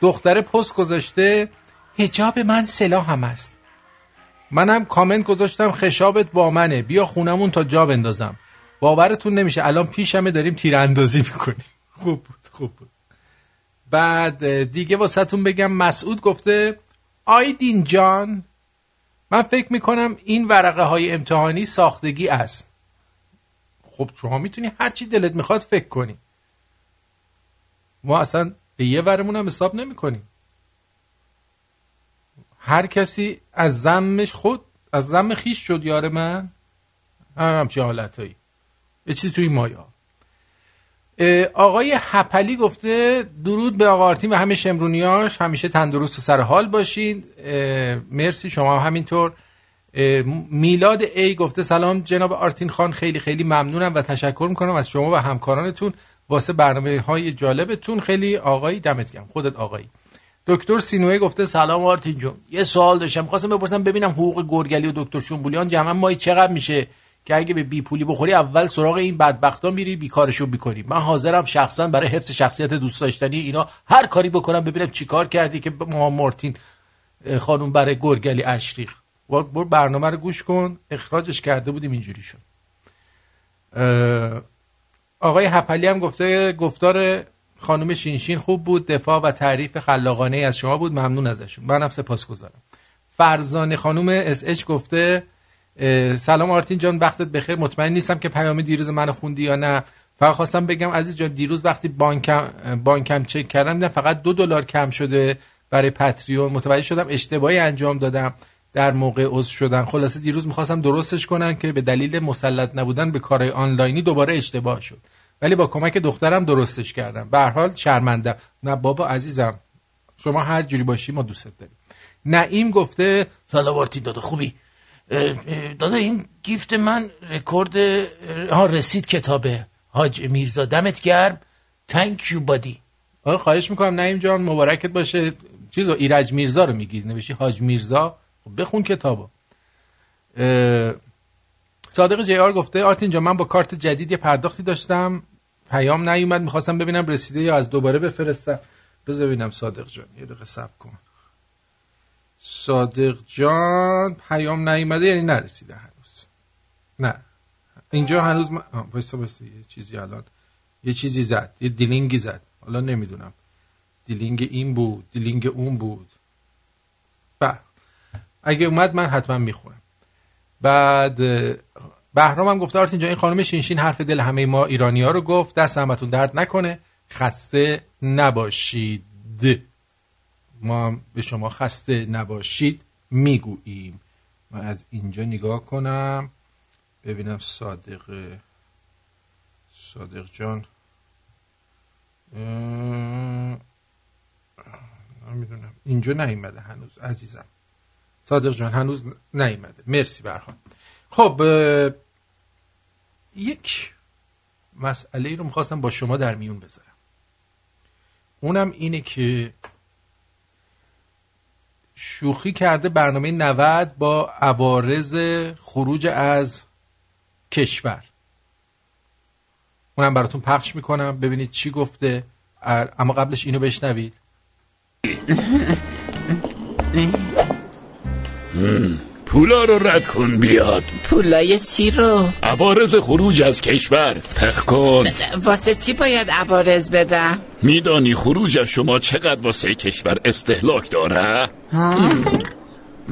Speaker 3: دختر پست گذاشته هجاب من سلاحم است. منم کامنت گذاشتم خشابت با منه. بیا خونمون تا جا بندازم. باورتون نمیشه الان پیشمه داریم تیراندازی می‌کنیم. خوب بود خوب بود. بعد دیگه واسهتون بگم مسعود گفته آیدین جان من فکر می‌کنم این ورقه های امتحانی ساختگی است. خب شما می‌تونی هرچی دلت می‌خواد فکر کنی. ما اصلا به یه ورمون هم حساب نمی‌کنیم. هر کسی از زمش خود از زم خیش شد یار من. هم همچین حالتهایی. یه چیزی توی مایا. آقای هپلی گفته درود به آقا آرتین و همه شمرونیاش. همیشه تندرست و سر حال باشین. مرسی شما هم همینطور میلاد ای گفته سلام جناب آرتین خان خیلی خیلی ممنونم و تشکر می‌کنم از شما و همکارانتون. واسه برنامه های جالبتون خیلی آقایی دمت گرم. خودت آقایی. دکتر سینوی گفته سلام آرتین جون. یه سوال داشتم. خواستم بپرسم ببینم حقوق گرگلی و دکتر شنبولیان جمعا مایی چقدر میشه که اگه به بی پولی بخوری اول سراغ این بدبختا میری بیکارشو بیکنی من حاضرم شخصا برای حفظ شخصیت دوست داشتنی اینا هر کاری بکنم ببینم چیکار کردی که ما مارتین اه، خانوم برای گرگلی اشریق. برو برنامه رو گوش کن. اخراجش کرده بودیم اینجوری شد. آقای هپلی هم گفته گفتار خانم شینشین خوب بود دفاع و تعریف خلاقانه از شما بود ممنون ازشون. منم سپاسگزارم فرزانه خانم اس اچ گفته سلام آرتین جان وقتت بخیر. مطمئن نیستم که پیام دیروز منو خوندی یا نه. فقط خواستم بگم عزیز جان دیروز وقتی بانکم بانکم چک کردم دیدم فقط دو دلار کم شده برای پتریون. متوجه شدم اشتباهی انجام دادم در موقع عضو شدن خلاصه دیروز می‌خواستم درستش کنم که به دلیل مسلط نبودن به کارهای آنلاینی دوباره اشتباه شد. ولی با کمک دخترم درستش کردم. به هر حال شرمنده. نه بابا عزیزم شما هر جوری باشی ما دوستت داریم. نعیم گفته
Speaker 19: سلام آرتین دادا خوبی دادا این gift من رکورد ها رسید کتابه. حاج میرزا دمت گرم. thank you
Speaker 3: buddy خواهش می‌کنم. نعیم جان مبارکت باشه. چیزو ایرج میرزا رو میگی. نوشی حاج میرزا؟ خب بخون کتابو. صادق JR گفته آرتین جان من با کارت جدید یه پرداختی داشتم. پیام نیومد می‌خواستم ببینم رسیده یا از دوباره بفرستم. بذار ببینم صادق جان یه دقیقه صبر کن. صادق جان پیام نیومده یعنی نرسیده هنوز. نه. اینجا هنوز من... آه، وایسا وایسا یه چیزی الان. یه چیزی زد یه دیلینگی زد. حالا نمی‌دونم. دیلینگ این بود دیلینگ اون بود. بعد اگه اومد من حتما می‌خونم. بعد بهرام هم گفته آرتین این خانم شینشین حرف دل همه ما ایرانی ها رو گفت. دست همتون درد نکنه. خسته نباشید. ما هم به شما خسته نباشید می‌گوییم. من از اینجا نگاه کنم. ببینم صادق صادق جان. نمی‌دونم. اینجا نیومده هنوز عزیزم. صادق جان هنوز نیومده. مرسی برها خب یک مسئله رو می‌خواستم با شما در میون بذارم. اونم اینه که شوخی کرده برنامه 90 با عوارض خروج از کشور. اونم براتون پخش می‌کنم. ببینید چی گفته. اما قبلش اینو بشنوید.
Speaker 20: پولا رو رد کن بیاد.
Speaker 10: پولای چی رو؟
Speaker 20: عوارض خروج از کشور. تخ کن.
Speaker 10: واسه چی باید عوارض بدم؟
Speaker 20: میدانی خروج از شما چقدر واسه کشور استهلاک داره؟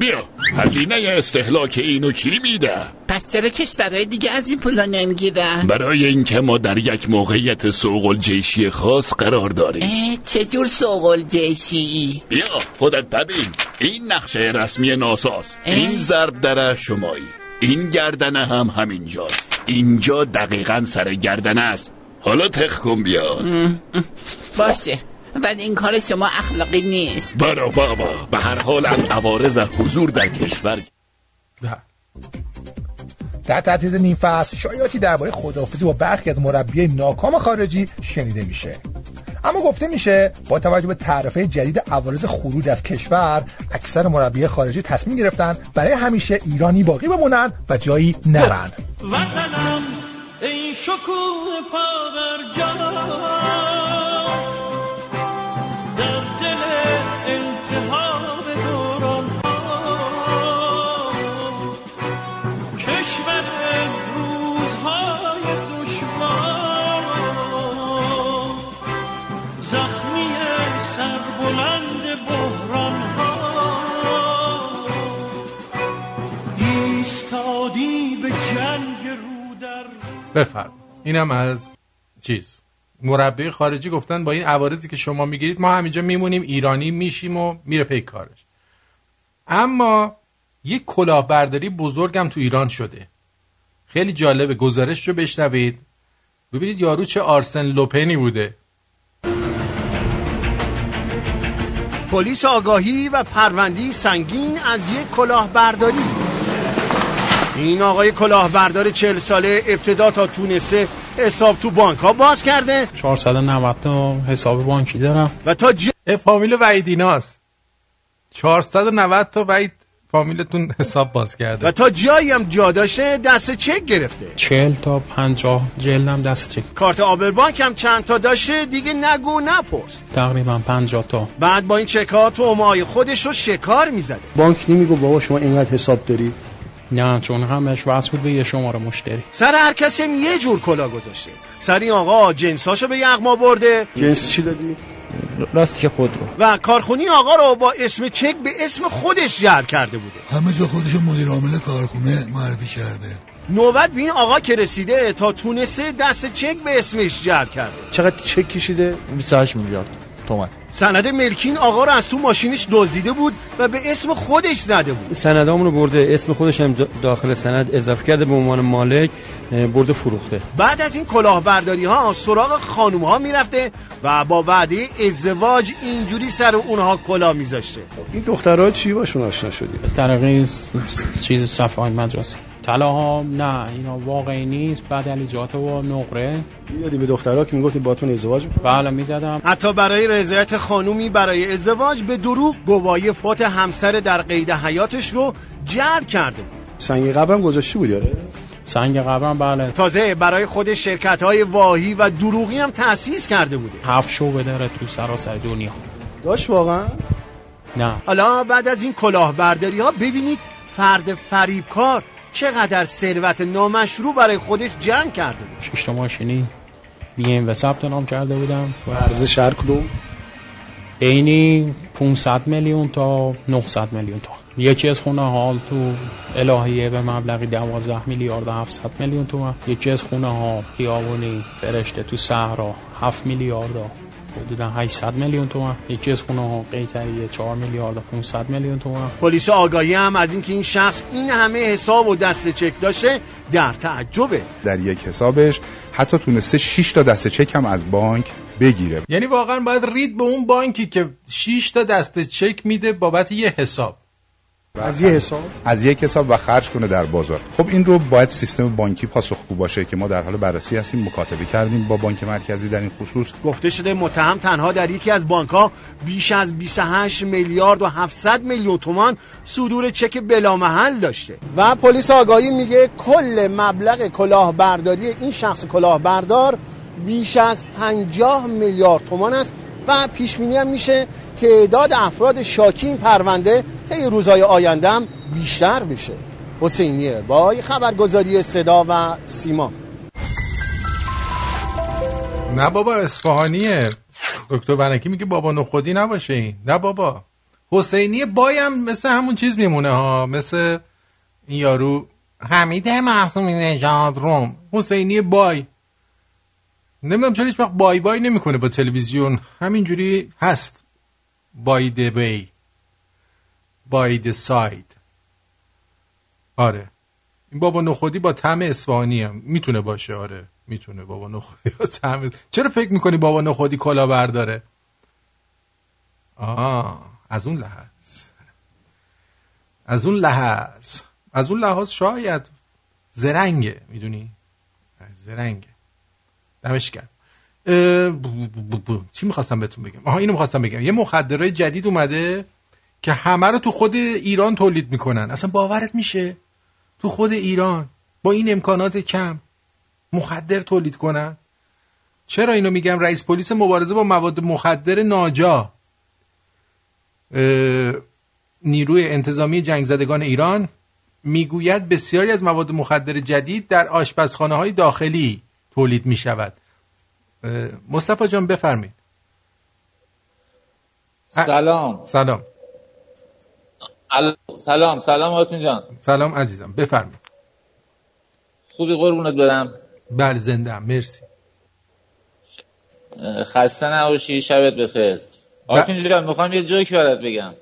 Speaker 20: بیا. هزینه استهلاک اینو کی میده؟
Speaker 10: پس چرا کشورهای دیگه از این پولا نمی‌گیرن
Speaker 20: برای اینکه ما در یک موقعیت سوق الجیشی خاص قرار داریم.
Speaker 10: اه، چجور سوقل جیشی
Speaker 20: بیا خودت ببین. این نقشه رسمی ناساست. این ضرب در شمایی. این گردنه هم همینجاست. اینجا دقیقا سر گردنه است. حالا تخ کن بیا
Speaker 10: باشه. ولی این کار شما اخلاقی نیست.
Speaker 20: برا بابا. به هر حال از عوارض حضور در کشور
Speaker 21: در تعطیل نیم فصل شایعاتی درباره خداحافظی با برخی از مربی ناکام خارجی شنیده میشه. اما گفته میشه با توجه به تعرفه جدید عوارض خروج از کشور اکثر مربی خارجی تصمیم گرفتن برای همیشه ایرانی باقی بمونن و جایی نرن.
Speaker 5: وطنم ای شکوه پاورجا
Speaker 3: بفرم اینم از چیز؟ مربی خارجی گفتن با این عوارضی که شما می‌گیرید ما همینجا میمونیم ایرانی میشیم و میره پی کارش. اما یک کلاهبرداری بزرگم تو ایران شده. خیلی جالبه گزارش رو بشنوید. ببینید یارو چه آرسن لوپنی بوده.
Speaker 22: پلیس آگاهی و پروندی سنگین از یک کلاهبرداری. این آقای کلاهبردار چهل ساله ابتدا تا تونسته حساب تو بانک. ها باز کرده؟
Speaker 23: 490 تا حساب بانکی دارم.
Speaker 22: و تا ج...
Speaker 3: فامیل وحیدیناست 490 تا وحید فامیلتون حساب باز کرده.
Speaker 22: و تا جایی هم جا داشته دست چک گرفته.
Speaker 23: 40 تا 50 جلدم دست چک.
Speaker 22: کارت آبر بانک هم چند تا داشته دیگه نگو نپرس.
Speaker 23: تقریبا 50 تا.
Speaker 22: بعد با این چکات و مای خودش رو شکار می‌زده.
Speaker 24: بانک نمیگو بابا شما اینقدر حساب داری؟
Speaker 23: نه چون همش وصل بود به یه شماره مشتری.
Speaker 22: سر هر کسی یه جور کلا گذاشته. سر این آقا جنساشو به یغما برده.
Speaker 24: جنس چی دادی؟ راست که خود رو.
Speaker 22: و کارخونی آقا رو با اسم چک به اسم خودش جر کرده بوده.
Speaker 13: همه جا خودش مدیر عامل کارخونه معرفی کرده.
Speaker 22: نوبت به این آقا که رسیده تا تونسته دست چک به اسمش جر کرده.
Speaker 24: چقدر چک کشیده؟ 28 میلیارد. تومن
Speaker 22: سند ملکین آقا رو از تو ماشینش دزدیده بود و به اسم خودش زده بود.
Speaker 24: سندامون رو برده اسم خودش هم داخل سند اضافه کرده به عنوان مالک برده فروخته.
Speaker 22: بعد از این کلاهبرداری ها سراغ خانوم ها می‌رفته و با وعده ازدواج اینجوری سر اونها کلاه میذاشته.
Speaker 24: این دخترها چی باشون آشنا شدی؟
Speaker 23: از طریق چیز صفحه مدرسه. طلاها نه اینا واقعی نیست. بدلیجات و نقره.
Speaker 24: یادی به دخترها که می‌گفتی باتون ازدواج می‌کنه
Speaker 23: بله می‌دادم.
Speaker 22: حتی برای رضایت خانومی برای ازدواج به دروغ گواهی فوت همسر در قید حیاتش رو جر کرده. بود
Speaker 24: سنگ قبرم گذاشتی بود یاره
Speaker 23: سنگ قبرم بله.
Speaker 22: تازه برای خود شرکت های واهی و دروغی هم تأسیس کرده بوده.
Speaker 23: هفت شعبه داره تو سراسر دنیا.
Speaker 24: داشت واقعا؟
Speaker 23: نه.
Speaker 22: حالا بعد از این کلاهبرداری ها ببینید فرد فریبکار چقدر ثروت نامشروع برای خودش جمع کرده بود؟
Speaker 23: شش تا ماشینی بی ام و ثبت نام کرده بودم. و
Speaker 24: ارزش هر کدوم؟
Speaker 23: بینی 500 میلیون تا 900 میلیون تا یکی از خونه ها تو الهیه به مبلغی 12 میلیارد و 700 میلیون تومن یکی از خونه ها خیابونی فرشته تو صحرا 7 میلیارد. و حدودا 800 میلیون تومن. یکی از خونه ها قیتریه 4 میلیارد و 500 میلیون تومن.
Speaker 22: پلیس آگاهی هم از اینکه این شخص این همه حساب و دست چک داشته در تعجبه.
Speaker 1: در یک حسابش حتی تونسته 6 تا دست چک هم از بانک بگیره.
Speaker 3: یعنی واقعا باید رید به اون بانکی که 6 تا دست چک میده بابت یه حساب.
Speaker 21: از یه حساب؟
Speaker 25: از یک حساب و خرج کنه در بازار. خب این رو باید سیستم بانکی پاسخگو باشه که ما در حال بررسی هستیم مکاتبه کردیم با بانک مرکزی در این خصوص.
Speaker 22: گفته شده متهم تنها در یکی از بانک ها بیش از 28 میلیارد و 700 میلیون تومان صدور چک بلامحل داشته. و پلیس آگاهی میگه کل مبلغ کلاهبرداری این شخص کلاهبردار بیش از 50 میلیارد تومان است. و پیش بینی هم میشه تعداد افراد شاکی این پرونده طی روزهای آینده هم بیشتر بشه. حسینیه با خبرگزاری صدا و سیما.
Speaker 3: نه بابا اصفهانیه. دکتر بنکی میگه بابا نخودی نباشه این. نه بابا. حسینی بایم مثل همون چیز میمونه ها مثل این یارو. حمید معصومی نژاد روم. حسینی بای. نمی‌دونم چرا هیچ وقت بای بای نمی‌کنه با تلویزیون. همینجوری هست. بای دی وی بای دی ساید آره. این بابا نخودی با طعم اصفهانی هم می‌تونه باشه. آره. می‌تونه بابا نخودی با طعم. چرا فکر می‌کنی بابا نخودی کلا برداره؟ آه. از اون لحاظ. از اون لحاظ. از اون لحاظ شاید زرنگه. می‌دونی؟ زرنگه. دمش کرد. چی می‌خواستم بهتون بگم؟ آها اینو می‌خواستم بگم. یه مخدرای جدید اومده که همه رو تو خود ایران تولید می‌کنن. اصلا باورت میشه؟ تو خود ایران با این امکانات کم مخدر تولید کنن؟ چرا اینو میگم؟ رئیس پلیس مبارزه با مواد مخدر ناجا. نیروی انتظامی جنگ زدگان ایران می‌گوید بسیاری از مواد مخدر جدید در آشپزخانه های داخلی تولید می شود. مصطفی جان بفرمایید.
Speaker 26: سلام.
Speaker 3: سلام.
Speaker 26: سلام سلام آتون جان.
Speaker 3: سلام عزیزم بفرمایید.
Speaker 26: خوبی قربونت برم.
Speaker 3: بله زنده مرسی.
Speaker 26: خسته نباشی شبت بخیر. آتون جان می‌خوام یه جوک برات بگم.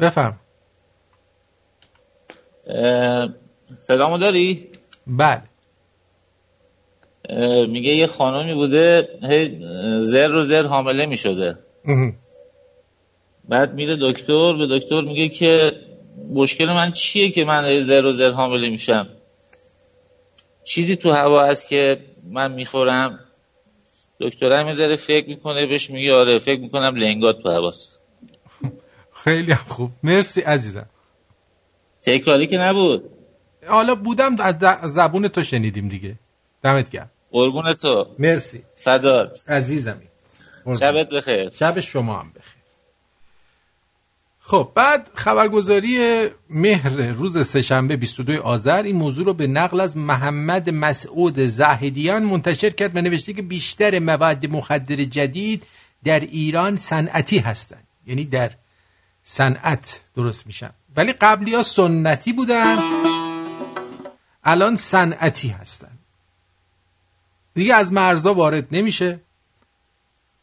Speaker 3: بفرم.
Speaker 26: صدامو داری؟
Speaker 3: بله.
Speaker 26: میگه یه خانمی بوده هی زر رو زر حامله می‌شده. بعد میره دکتر به دکتر میگه که مشکل من چیه که من زر و زر حامله میشم؟ چیزی تو هوا هست که من می‌خورم. دکترم یه ذره فکر می‌کنه بهش میگه آره فکر می‌کنم لنگات تو هواست.
Speaker 3: خیلی هم خوب. مرسی عزیزم.
Speaker 26: تکراری که نبود.
Speaker 3: حالا بودم از زبون تو شنیدیم دیگه. دمت گرم.
Speaker 26: قربون تو.
Speaker 3: مرسی.
Speaker 26: فدات
Speaker 3: عزیزمی.
Speaker 26: شبت بخیر.
Speaker 3: شب شما هم بخیر. خب بعد خبرگزاری مهر روز سهشنبه 22 آذر این موضوع رو به نقل از محمد مسعود زاهدیان منتشر کرد و نوشته که بیشتر مواد مخدر جدید در ایران صنعتی هستند. یعنی در صنعت درست میشن. ولی قبلی ها سنتی بودن الان صنعتی هستن. دیگه از مرزا وارد نمیشه.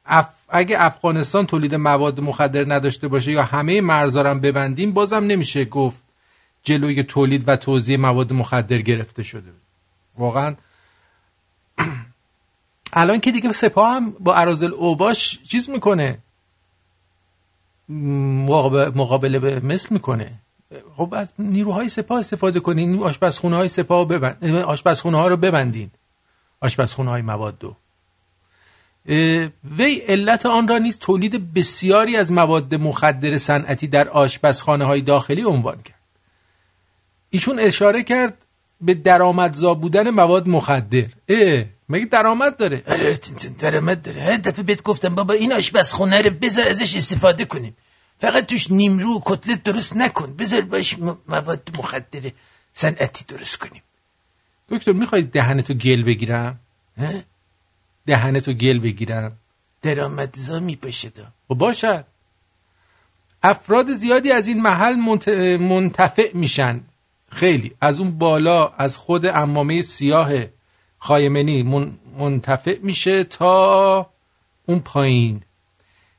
Speaker 3: اف... اگه افغانستان تولید مواد مخدر نداشته باشه یا همه مرزا رو هم ببندیم بازم نمیشه گفت جلوی تولید و توزیع مواد مخدر گرفته شده. واقعا. الان که دیگه سپاه هم با ارازل اوباش چیز می‌کنه. مقابله, به مثل می‌کنه. خب از نیروهای سپاه استفاده کنین آشپزخونه های سپاه ببند آشپزخونه ها رو ببندین. آشپزخونه های مواد دو. وی علت آن را نیز تولید بسیاری از مواد مخدر صنعتی در آشپزخانه های داخلی عنوان کرد. ایشون اشاره کرد به درآمدزا بودن مواد مخدر. اه مگه درآمد داره؟ درآمد داره. هر دفعه بهت گفتم بابا این آشپزخونه رو بذار ازش استفاده کنیم. فقط توش نیمرو و کتلت درست نکن. بذار باش مواد مخدر صنعتی درست کنیم. دکتر می‌خواید دهنتو گل بگیرم؟ دهنتو گل بگیرم. درآمدزا میپشه دا و باشد افراد زیادی از این محل منت... منتفع میشن. خیلی. از اون بالا از خود امامه سیاه خایمنی من... منتفع میشه تا اون پایین.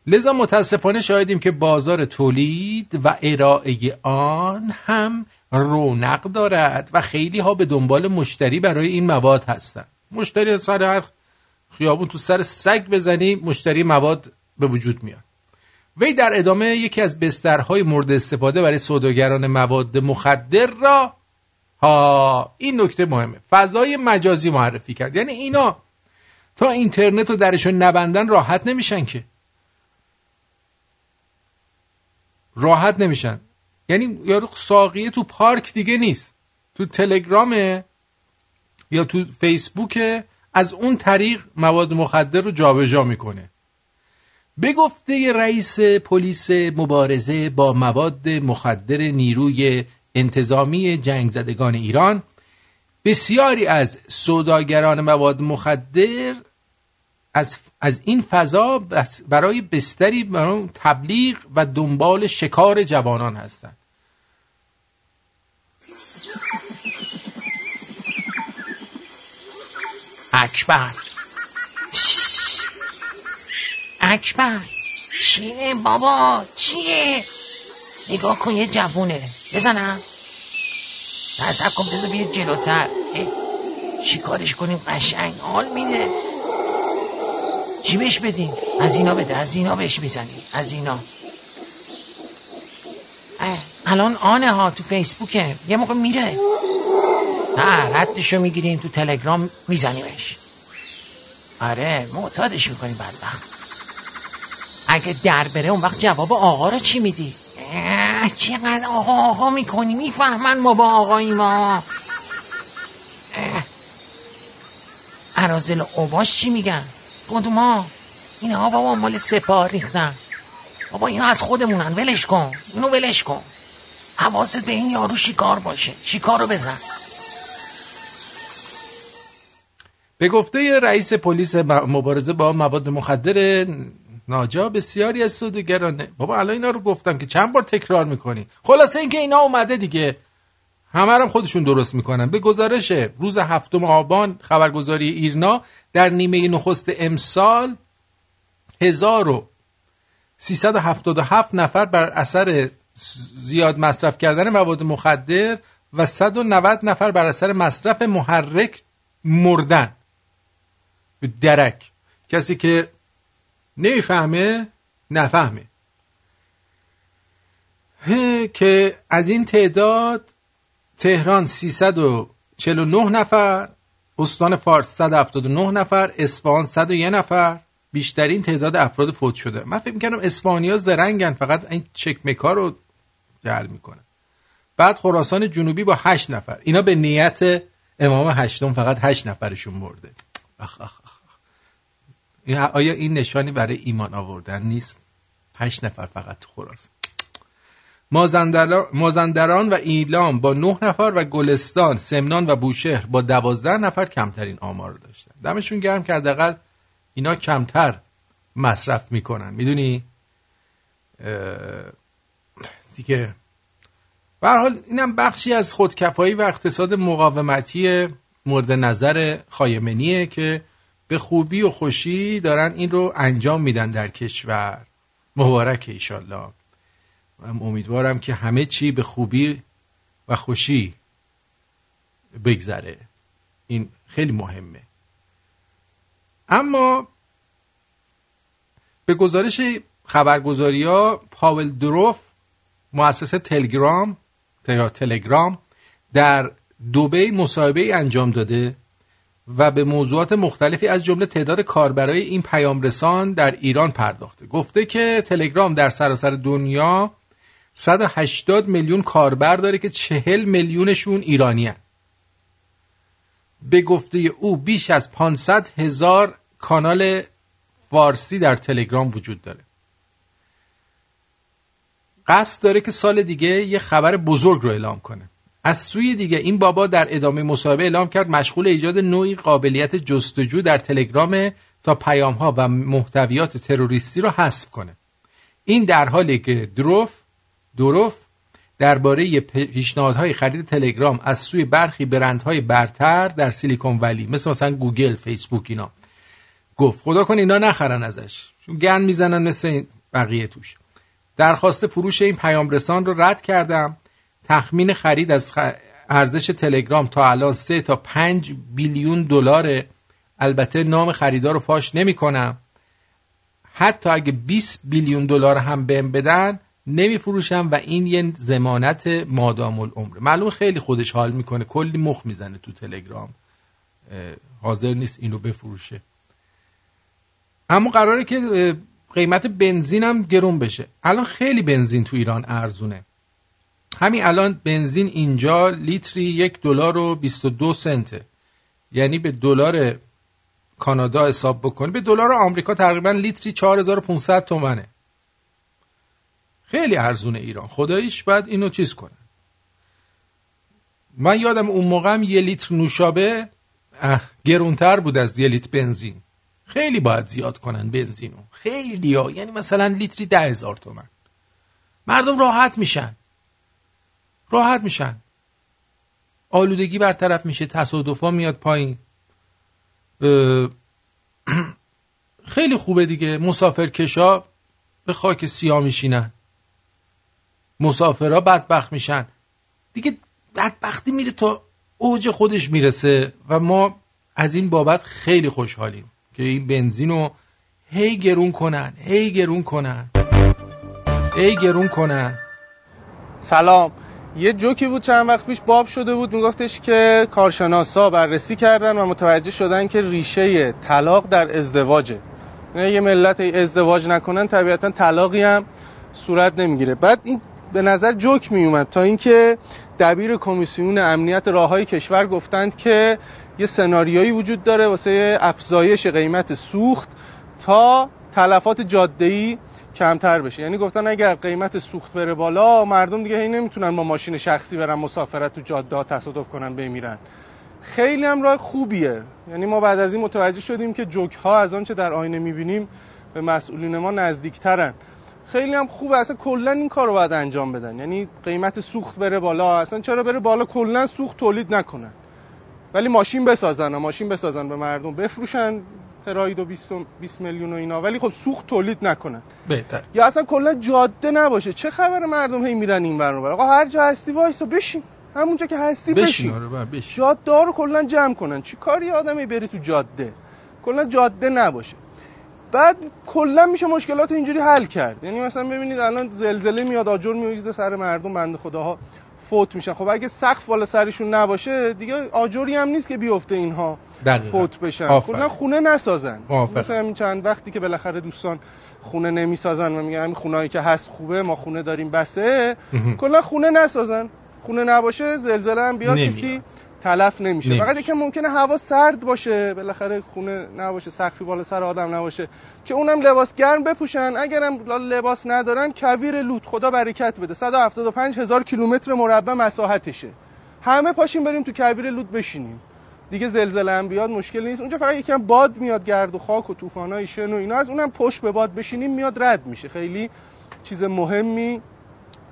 Speaker 3: لذا متاسفانه شاهدیم که بازار تولید و ارائه آن هم رونق دارد و خیلی ها به دنبال مشتری برای این مواد هستند مشتری سر هر خیابون تو سر سگ بزنی مشتری مواد به وجود میاد. وی در ادامه یکی از بسترهای مورد استفاده برای سوداگران مواد مخدر را ها این نکته مهمه. فضای مجازی معرفی کرد. یعنی اینا تا اینترنت رو درشون نبندن راحت نمیشن که. راحت نمیشن. یعنی یارو ساقیه تو پارک دیگه نیست. تو تلگرامه یا تو فیسبوک از اون طریق مواد مخدر رو جابجا می‌کنه. به گفته رئیس پلیس مبارزه با مواد مخدر نیروی انتظامی جنگ زدگان ایران. بسیاری از سوداگران مواد مخدر از, از این فضا برای بستری برای تبلیغ و دنبال شکار جوانان هستند.
Speaker 6: اکبر. اکبر. چیه بابا؟ چیه؟ نگاه کن یه جوونه. بزنم. سب کن بذار بیاد جلوتر. چی کارش کنیم؟ قشنگ حال میده. چی بهش بدیم از اینا بده از اینا بهش می‌زنیم از اینا. الان آنه ها تو فیسبوکه یه موقع میره. نه ردشو می‌گیریم تو تلگرام میزنیمش. آره معتادش می‌کنیم بدبخت. اگه در بره اون وقت جواب آقا رو چی میدی؟ چقدر آقا آقا می‌کنی؟ می‌فهمن ما با آقایی ما اه. عرازل اوباش چی میگن؟ کدوما اینا بابا مال سپاه ریختن. بابا اینا از خودمونن. ولش کن. اینو ولش کن. حواست به این یارو شکار باشه. شکار رو بزن.
Speaker 3: به گفته رئیس پلیس مبارزه با مواد مخدر ناجا بسیاری از سوداگران بابا الان اینا رو گفتم که چند بار تکرار می‌کنی؟ خلاصه اینکه اینا اومده دیگه. همه هم خودشون درست می‌کنن. به گزارش روز هفتم آبان خبرگزاری ایرنا در نیمه نخست امسال 1377 نفر بر اثر زیاد مصرف کردن مواد مخدر و 190 نفر بر اثر مصرف محرک مردن. به درک. کسی که نمی‌فهمه نفهمه. که از این تعداد تهران 349 نفر استان فارس 179 نفر اصفهان 101 نفر. بیشترین تعداد افراد فوت شده. من فکر می‌کنم اسپانیا زرنگن فقط این چکمکا رو جعل می‌کنن. بعد خراسان جنوبی با 8 نفر. اینا به نیت امام هشتم فقط 8 نفرشون مرده. اخ اخ اخ. آیا این نشانی برای ایمان آوردن نیست؟ هشت نفر فقط خراسان. مازندران و ایلام با نه نفر و گلستان سمنان و بوشهر با دوازده نفر کمترین آمار رو داشتن. دمشون گرم که حداقل اینا کمتر مصرف می‌کنن. می‌دونی؟ دیگه. به حال اینم بخشی از خودکفایی و اقتصاد مقاومتی مورد نظر خایمنیه که به خوبی و خوشی دارن این رو انجام میدن در کشور. مبارک ایشالله. امیدوارم که همه چی به خوبی و خوشی بگذره. این خیلی مهمه. اما به گزارش خبرگزاری ها پاول دروف مؤسسه تلگرام یا تلگرام در دوبی مصاحبه انجام داده و به موضوعات مختلفی از جمله تعداد کاربرای این پیام رسان در ایران پرداخته. گفته که تلگرام در سراسر دنیا 180 میلیون کاربر داره که 40 میلیونشون ایرانی هن. به گفته او بیش از 500 هزار کانال فارسی در تلگرام وجود داره. قصد داره که سال دیگه یه خبر بزرگ رو اعلام کنه. از سوی دیگه این بابا در ادامه مصاحبه اعلام کرد مشغول ایجاد نوعی قابلیت جستجو در تلگرام تا پیام ها و محتویات تروریستی رو حذف کنه. این در حالی که دروف دروف درباره پیشنهادهای خرید تلگرام از سوی برخی برندهای برتر در سیلیکون ولی مثل مثلا گوگل فیسبوک اینا. گفت خدا کن اینا نخرن ازش چون گن می‌زنن مثل بقیه توش. درخواست فروش این پیام رسان رو رد کردم. تخمین خرید از ارزش تلگرام تا الان 3 تا 5 بیلیون دلار البته نام خریدار رو فاش نمی کنم حتی اگه 20 بیلیون دلار هم بهم بدن نمیفروشم و این یه زمانت مادام العمر معلوم خیلی خودش حال می‌کنه کلی مخ می‌زنه تو تلگرام. حاضر نیست اینو بفروشه. اما قراره که قیمت بنزین هم گرون بشه. الان خیلی بنزین تو ایران ارزونه. همین الان بنزین اینجا لیتری یک دلار و 22 سنته. یعنی به دلار کانادا حساب بکنی به دلار آمریکا تقریبا لیتری 4500 تومنه. خیلی ارزونه ایران. خداییش باید اینو چیز کنه. من یادم اون موقع هم یه لیتر نوشابه گرونتر بود از یه لیتر بنزین. خیلی باید زیاد کنن بنزینو خیلی ها. یعنی مثلا لیتری ده هزار تومن. مردم راحت میشن. راحت میشن. آلودگی برطرف میشه. تصادفا میاد پایین. خیلی خوبه دیگه. مسافرکشا به خاک سیاه میشینن. مسافرها بدبخت میشن. دیگه بدبختی میره تا اوج خودش می‌رسه و ما از این بابت خیلی خوشحالیم که این بنزین رو هی گرون کنن هی گرون کنن هی گرون کنن.
Speaker 27: سلام. یه جوکی بود چند وقت پیش باب شده بود میگفتش که کارشناسا بررسی کردن و متوجه شدن که ریشه طلاق در ازدواجه. یعنی یه ملت ازدواج نکنن طبیعتا طلاقی هم صورت نمی‌گیره. بعد این به نظر جوک میومد تا اینکه دبیر کمیسیون امنیت راههای کشور گفتند که یه سناریویی وجود داره واسه افزایش قیمت سوخت تا تلفات جاده‌ای کمتر بشه. یعنی گفتن اگر قیمت سوخت بره بالا مردم دیگه هی نمی‌تونن با ماشین شخصی برن مسافرت تو جاده ها تصادف کنن بمیرن. خیلی هم راه خوبیه. یعنی ما بعد از این متوجه شدیم که جوک ها از آنچه در آینه می‌بینیم به مسئولین ما نزدیکترن. خیلی هم خوبه. اصلا کلا این کار رو باید انجام بدن. یعنی قیمت سوخت بره بالا. اصلا چرا بره بالا؟ کلا سوخت تولید نکنن. ولی ماشین بسازن و ماشین بسازن به مردم. بفروشن پراید و 20, 20 میلیون و اینا. ولی خب سوخت تولید نکنن.
Speaker 3: بهتر.
Speaker 27: یا اصلا کلا جاده نباشه. چه خبر مردم هی میرن این ور؟ آقا هر جا هستی وایسا بشین. همونجا که هستی بشین,
Speaker 3: بشین. آره بشین.
Speaker 27: جاده رو کلا جمع کنن. چی کاری آدمی بری تو جاده؟ کلا جاده نباشه. بعد کلا میشه مشکلات اینجوری حل کرد یعنی مثلا ببینید الان زلزله میاد آجر میریزه سر مردم بنده خداها فوت میشن خب اگه سقف بالا سرشون نباشه دیگه آجری هم نیست که بیفته اینها
Speaker 3: دقیقاً.
Speaker 27: فوت بشن. کلا خونه نسازن
Speaker 3: موافقم.
Speaker 27: مثلا همین چند وقتی که بالاخره دوستان خونه نمی‌سازن و میگن همین خونهایی که هست خوبه ما خونه داریم بسه. کلا خونه نسازن خونه نباشه زلزله هم بیاد. کسی تلف نمیشه. فقط یکم ممکنه هوا سرد باشه بالاخره خونه نباشه سقفی بالا سر آدم نباشه که اونم لباس گرم بپوشن. اگرم لباس ندارن کویر لوت خدا برکت بده. 175 هزار کیلومتر مربع مساحتشه. همه پاشیم بریم تو کویر لوت بشینیم. دیگه زلزله هم بیاد مشکلی نیست. اونجا فقط یکم باد میاد گرد و خاک و طوفانای شن و اینا. از اونم پشت به باد بشینیم میاد رد میشه. خیلی چیز مهمی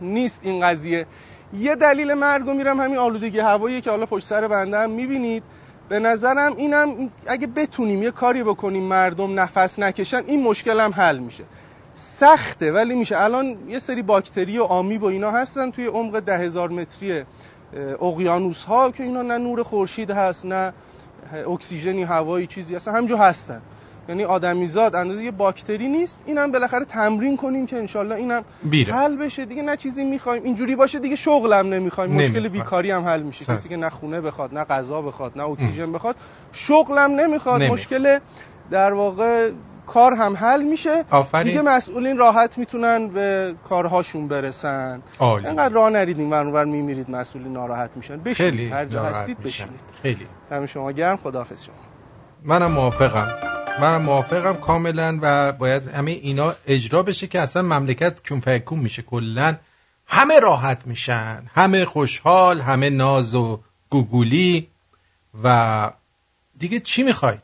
Speaker 27: نیست این قضیه. یه دلیل مرگ و میرم همین آلودگی هوایی که حالا پشت سر بنده هم می‌بینید. به نظرم اینم اگه بتونیم یه کاری بکنیم مردم نفس نکشن این مشکل هم حل میشه. سخته ولی میشه. الان یه سری باکتری و آمیب و اینا هستن توی عمق ده هزار متری اقیانوس ها که اینا نه نور خورشید هست نه اکسیژنی هوایی چیزی هستن. همجا هستن. یعنی آدمیزاد اندازه یه باکتری نیست. اینم بالاخره تمرین کنیم که انشالله اینم
Speaker 3: بیره.
Speaker 27: حل بشه. دیگه نه چیزی می‌خوایم. اینجوری باشه دیگه شغلم نمی‌خوایم. مشکل. بیکاری هم حل میشه.
Speaker 3: سن.
Speaker 27: کسی که نه خونه بخواد نه غذا بخواد نه اکسیژن بخواد شغلم نمی‌خواد.
Speaker 3: نمی‌خواد.
Speaker 27: مشکل در واقع کار هم حل میشه.
Speaker 3: آفرین.
Speaker 27: دیگه مسئولین راحت می‌تونن به کارهاشون برسن.
Speaker 3: عالی.
Speaker 27: انقدر راه نریدین ور اونور میمیرید مسئولین ناراحت میشن. بشینید. هر جا هستید. بشینید.
Speaker 3: خیلی.
Speaker 27: دم شما گرم. خداحافظ شما.
Speaker 3: منم موافقم. منم موافقم کاملا و باید همه اینا اجرا بشه که اصلا مملکت کون میشه. کلا همه راحت میشن. همه خوشحال همه ناز و گوگولی. و دیگه چی می‌خواید؟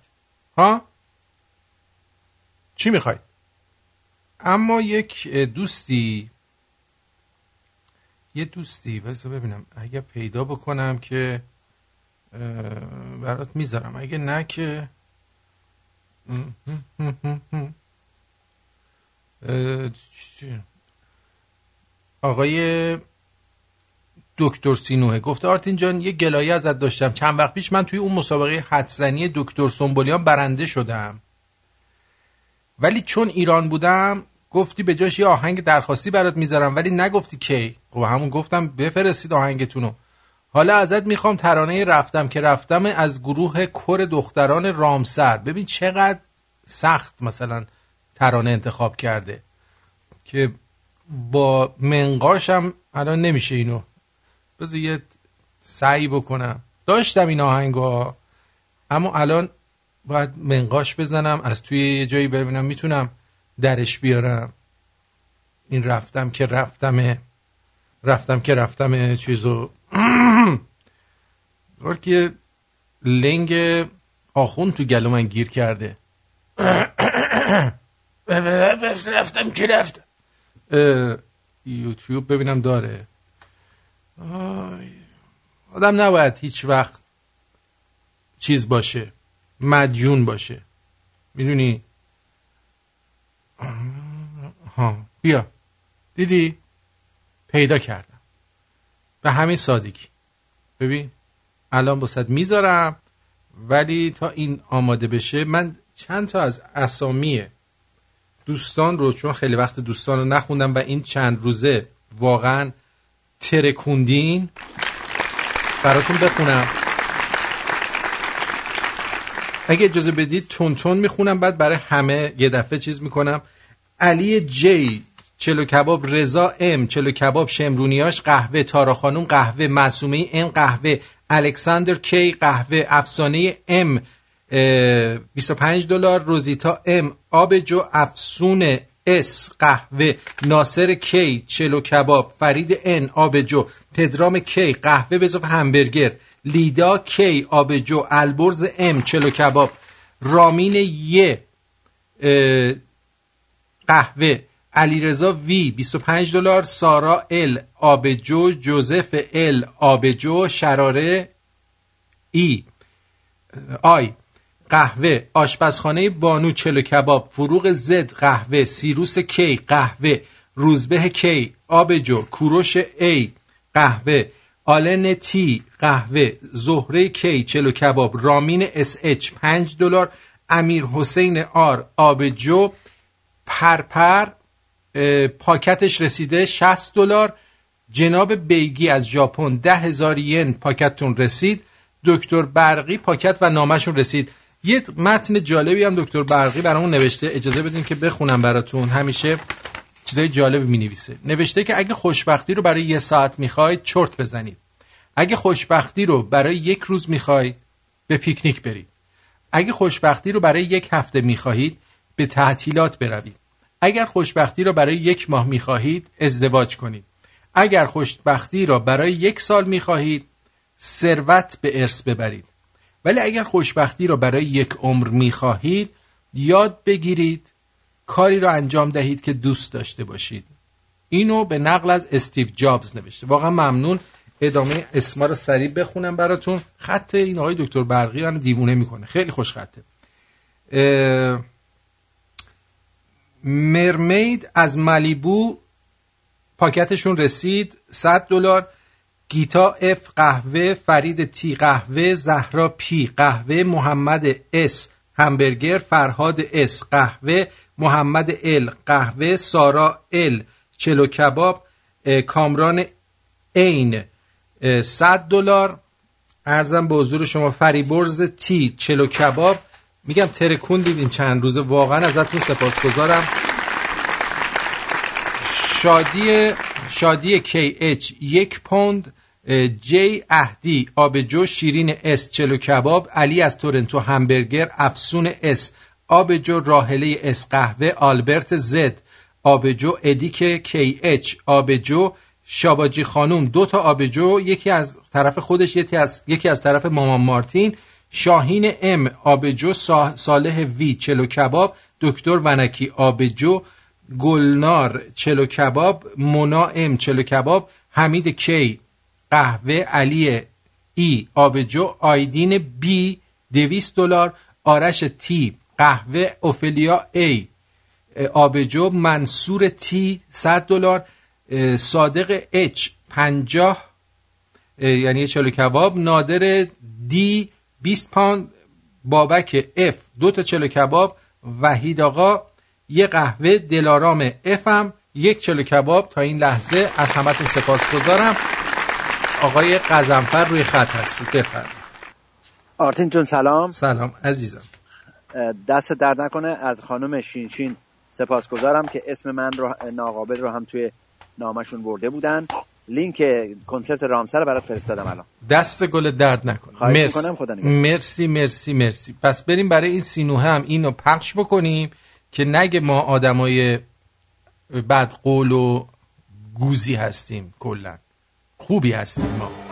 Speaker 3: ها؟ چی می‌خواید؟ اما یک دوستی یه دوستی بذار ببینم. اگه پیدا بکنم که برات می‌ذارم. اگه نه که؟ آقای دکتر سینوه گفته آرتین جان یه گلایه ازت داشتم. چند وقت پیش من توی اون مسابقه حدزنی دکتر سنبولیان برنده شدم. ولی چون ایران بودم گفتی به جاش یه آهنگ درخواستی برات می‌ذارم ولی نگفتی کی. خب همون گفتم بفرستید آهنگتونو. حالا ازت می‌خوام ترانه رفتم که رفتم از گروه کر دختران رامسر. ببین چقدر سخت مثلا ترانه انتخاب کرده که با منقاشم الان نمیشه اینو. بذار یه سعی بکنم. داشتم این آهنگا اما الان باید منقاش بزنم از توی یه جایی ببینم می‌تونم درش بیارم. این رفتم که رفتمه. رفتم که رفتم چیزو. که لنگ آخون تو گلو من گیر کرده.
Speaker 19: رفتم که رفتم
Speaker 3: یوتیوب ببینم داره. آدم نباید هیچ وقت چیز باشه مدیون باشه. می‌دونی؟ ها بیا. دیدی؟ پیدا کردم به همین سادگی. ببین الان باست می‌ذارم ولی تا این آماده بشه من چند تا از اسامی دوستان رو چون خیلی وقت دوستان رو نخوندم و این چند روزه واقعا ترکوندین براتون بخونم. اگه اجازه بدید تون تون می‌خونم بعد برای همه یه دفعه چیز می‌کنم. علی جی چلو کباب رضا ام چلو کباب شمرونیاش قهوه تارا خانوم قهوه معصومه ام قهوه الکساندر K قهوه افسانه M 25 دلار روزیتا M آب جو افسون S قهوه ناصر K چلو کباب فرید N آبجو پدرام K قهوه به همبرگر لیدا K آبجو البرز M چلو کباب رامین یه قهوه علیرضا V 25 دلار. سارا L آبجو. جوزف L آبجو. شراره AI قهوه. آشپزخانه بانو چلو کباب. فروغ Z قهوه. سیروس K قهوه. روزبه K آبجو. کوروش A قهوه. آلن T قهوه. زهره K چلو کباب. رامین SH 5 دلار. امیر حسین R آبجو. پرپر. پاکتش رسیده 60 دلار. جناب بیگی از ژاپن ده هزار ین پاکتتون رسید. دکتر برقی پاکت و نامشون رسید. یه متن جالبی هم دکتر برقی برامون نوشته. اجازه بدین که بخونم براتون. همیشه چیزای جالبی می نویسه نوشته که اگه خوشبختی رو برای یه ساعت می‌خواید چرت بزنید. اگه خوشبختی رو برای یک روز می‌خواید به پیکنیک برید. اگه خوشبختی رو برای یک هفته می‌خواهید به تعطیلات بروید. اگر خوشبختی را برای یک ماه می‌خواهید ازدواج کنید. اگر خوشبختی را برای یک سال می‌خواهید ثروت به ارث ببرید. ولی اگر خوشبختی را برای یک عمر می‌خواهید یاد بگیرید کاری را انجام دهید که دوست داشته باشید. اینو به نقل از استیو جابز نوشته. واقعا ممنون. ادامه اسما رو سریع بخونم براتون. خط این آقای دکتر برقی من دیوونه می‌کنه. خیلی خوش خطه. مرمید از ملیبو پاکتشون رسید. 100 دلار. گیتا F قهوه فرید T قهوه زهرا P قهوه محمد S همبرگر فرهاد S قهوه محمد L قهوه سارا L چلو کباب کامران عین 100 دلار. عرضم به حضور شما فریبرز T چلو کباب. میگم ترکون دیدین چند روزه واقعا ازتون سپاسگزارم. شادی شادی KH یک پوند جی اهدی آبجو شیرین S چلو کباب علی از تورنتو همبرگر افسون S آبجو راحله S قهوه آلبرت Z آبجو ادیک KH آبجو شاباجی خانوم دو تا آبجو یکی از طرف خودش یکی از یکی از طرف مامان آرتین. شاهین ام آبجو صالح وی چلو کباب دکتر ونکی آبجو گلنار چلو کباب مونا ام چلو کباب حمید کی قهوه علی ای آبجو آیدین بی دویست دلار آرش تی قهوه اوفلیا ای آبجو منصور تی 100 دلار صادق اچ 50 یعنی چلو کباب نادر دی 20 پوند بابک اف دو تا چلو کباب وحید آقا یه قهوه دلارام افم یک چلو کباب تا این لحظه از همتون سپاس گذارم. آقای قزنفر روی خط هستید بفرمایید.
Speaker 28: آرتین جون سلام.
Speaker 3: سلام عزیزم.
Speaker 28: دست درد نکنه از خانم شینشین سپاسگزارم که اسم من رو ناقابل رو هم توی نامشون برده بودن. لینک کنسرت رامسر برات فرستادم الان.
Speaker 3: دست گل درد نکنه
Speaker 28: خواهش
Speaker 3: مرسی.
Speaker 28: خدا.
Speaker 3: مرسی مرسی مرسی. پس بریم برای این سینوه هم اینو پخش بکنیم که نگه ما آدمای بد قول و گوزی هستیم کلا. خوبی هستیم ما.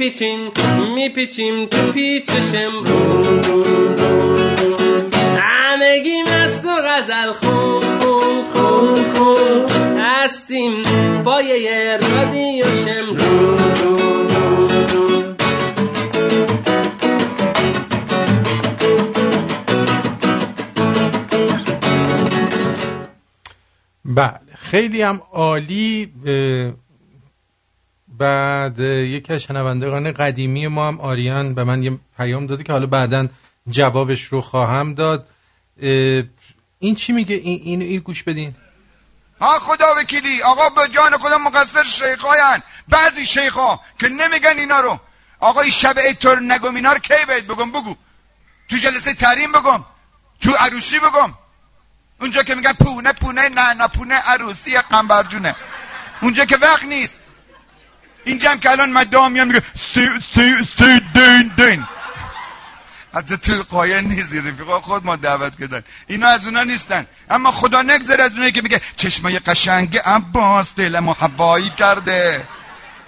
Speaker 29: میپیچیم میپیچیم تو پیچ شمرون همگی مست و غزل خون خون خون خون. هستیم پایه رادیو شمرون
Speaker 3: بله خیلی هم عالی بعد یکی از شنوندگان قدیمی ما هم آریان به من یه پیام داده که حالا بعدا جوابش رو خواهم داد. این چی میگه؟ این این, این گوش بدین.
Speaker 13: ها خدا وکیلی آقا به جان خدا مقصر شیخاین بعضی شیخا که نمیگن اینا رو. آقا این شب عید تو رو نگم اینا رو کی باید بگم؟ بگو. تو جلسه تحریم بگم. تو عروسی بگم. اونجا که میگن پونه پونه نه نه پونه عروسی قنبرجونه. اونجا که وقت نیست. اینجا هم که الان مدام میان میگه سی سی سی دین دین. حتی تو قایه نیستی رفیقا خود ما دعوت کردن. اینا از اونا نیستن. اما خدا نگذره از اونایی که میگه چشمای قشنگ عباس دلمو هوایی کرده.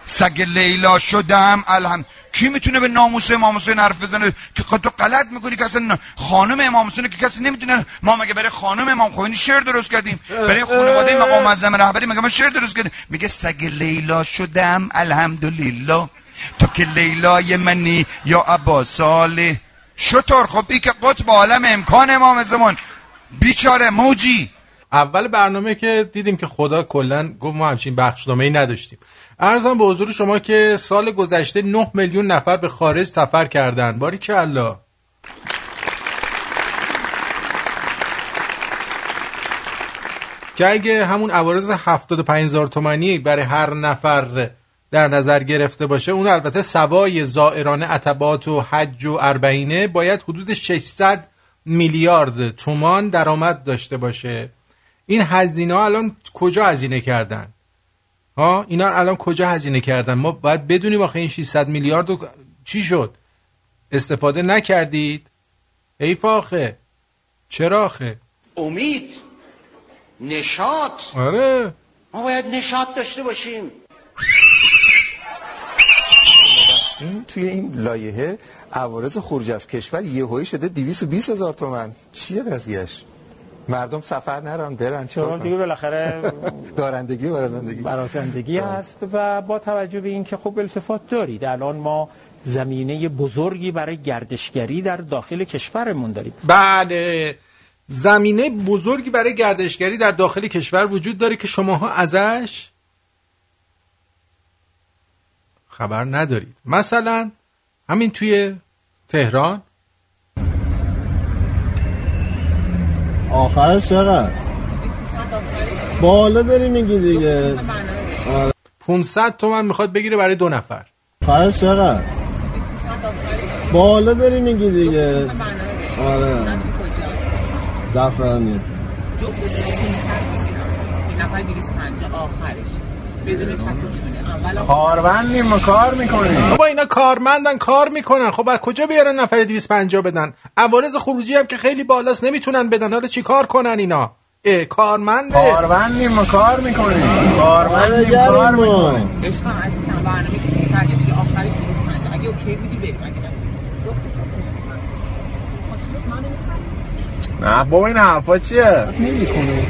Speaker 13: سگ لیلا شدم الهم کی می‌تونه به ناموس امام حسین حرف بزنه؟ که تو غلط می‌کنی که اصلا خانم امام حسین که کسی نمی‌تونه ما مگه برای خانم امام خمینی شعر درست کردیم. برای خانواده مقام معظم رهبری مگه ما شعر درست کردیم؟ میگه سگ لیلا شدم الحمدلله. تو که لیلای منی یا عباس صالح. شطور. خب ای که قطب عالم امکان امام زمان. بیچاره موجی.
Speaker 3: اول برنامه که دیدیم که خدا کلا گفت ما همچین بخشنامه ای نداشتیم. ارزم به حضور شما که سال گذشته 9 میلیون نفر به خارج سفر کردن باری کلا که اگه همون عوارض 75 هزار تومانی برای هر نفر در نظر گرفته باشه اون البته سوای زائران عتبات و حج و اربعینه باید حدود 600 میلیارد تومان درآمد داشته باشه. این هزینه ها الان کجا هزینه کردن؟ ها اینا الان کجا هزینه کردن؟ ما باید بدونیم آخه این 600 میلیارد رو چی شد؟ استفاده نکردید؟ حیف آخه چرا آخه؟
Speaker 30: امید نشاط.
Speaker 3: آره.
Speaker 30: ما باید نشاط داشته باشیم.
Speaker 31: این توی این لایحه عوارض خروج از کشور یهویی شده 220 هزار تومن. چیه قضیهش مردم سفر نرن برن
Speaker 32: چون دیگه بالاخره
Speaker 31: دارندگی برای زندگی
Speaker 32: برازندگی هست و با توجه به اینکه خب التفات دارید الان ما زمینه بزرگی برای گردشگری در داخل کشورمون داریم.
Speaker 3: بله. زمینه بزرگی برای گردشگری در داخل کشور وجود داره که شماها ازش خبر ندارید. مثلا همین توی تهران
Speaker 8: آخرش چقدر؟ بالا داری میگی دیگه.
Speaker 3: 500 تومن می‌خواد بگیره برای دو نفر.
Speaker 8: آخرش چقدر؟ بالا داری میگی دیگه. آره. زفرانی
Speaker 3: کارمندیم ما کار می‌کنیم. بابا اینا کارمندن کار می‌کنن. خب از کجا بیارن نفر 250 بدن؟ عوارض خروجی هم که خیلی بالاست نمی‌تونن بدن. حالا چی کار کنن اینا؟ اه کارمنده.
Speaker 8: کارمندیم ما کار می‌کنیم. کارمندیم کار می‌کنیم. نه بابا این حرفا چیه؟ نمی‌کنه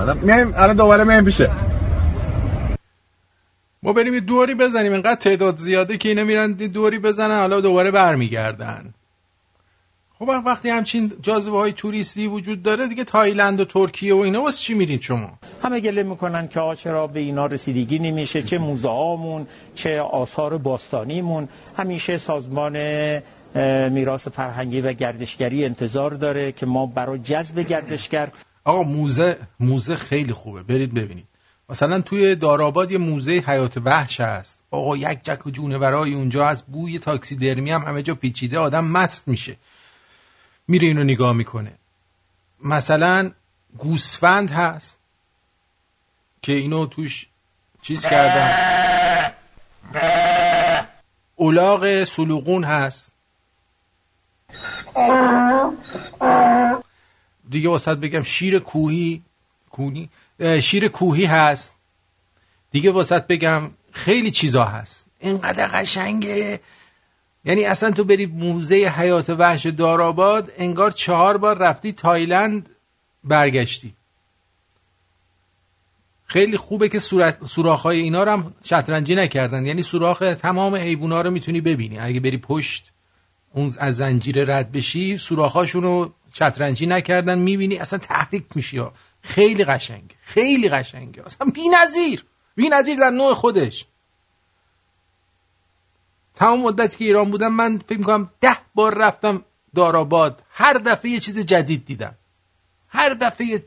Speaker 8: الان میایم الان دوباره میایم پیشه
Speaker 3: ما بریم یه دوری بزنیم. انقدر تعداد زیاده که اینا میرن دوری بزنن حالا دوباره برمیگردن. خب وقتی همچین جاذبه های توریستی وجود داره دیگه تایلند و ترکیه و اینا واسه چی میرید شما؟
Speaker 32: همه گله می‌کنن که چرا به اینا رسیدگی نمیشه چه موزه هامون چه آثار باستانیمون. همیشه سازمان میراث فرهنگی و گردشگری انتظار داره که ما برای جذب گردشگر
Speaker 3: آقا موزه موزه خیلی خوبه. برید ببینید. مثلا توی داراباد یه موزه حیات وحش هست. آقا یک جک و جونورای اونجا هست بوی تاکسی درمی هم همه جا پیچیده آدم مست میشه. میره اینو نگاه می‌کنه. مثلا گوسفند هست که اینو توش چیز کردن. اولاغ سلوغون هست. دیگه واسط بگم شیر کوهی کونی شیر کوهی هست. دیگه واسط بگم خیلی چیزا هست. اینقدر قشنگه. یعنی اصلا تو بری موزه حیات وحش داراباد انگار چهار بار رفتی تایلند برگشتی. خیلی خوبه که سوراخ های اینا رو هم شطرنجی نکردن. یعنی سوراخ تمام حیوونا رو می‌تونی ببینی. اگه بری پشت اون از زنجیره رد بشی سوراخاشون رو شطرنجی نکردن می‌بینی اصلا تحریک میشی. خیلی قشنگه خیلی قشنگه اصلا بی‌نظیر بی‌نظیر در نوع خودش. تمام مدتی که ایران بودم من فکر می‌کنم ده بار رفتم داراباد هر دفعه یه چیز جدید دیدم. هر دفعه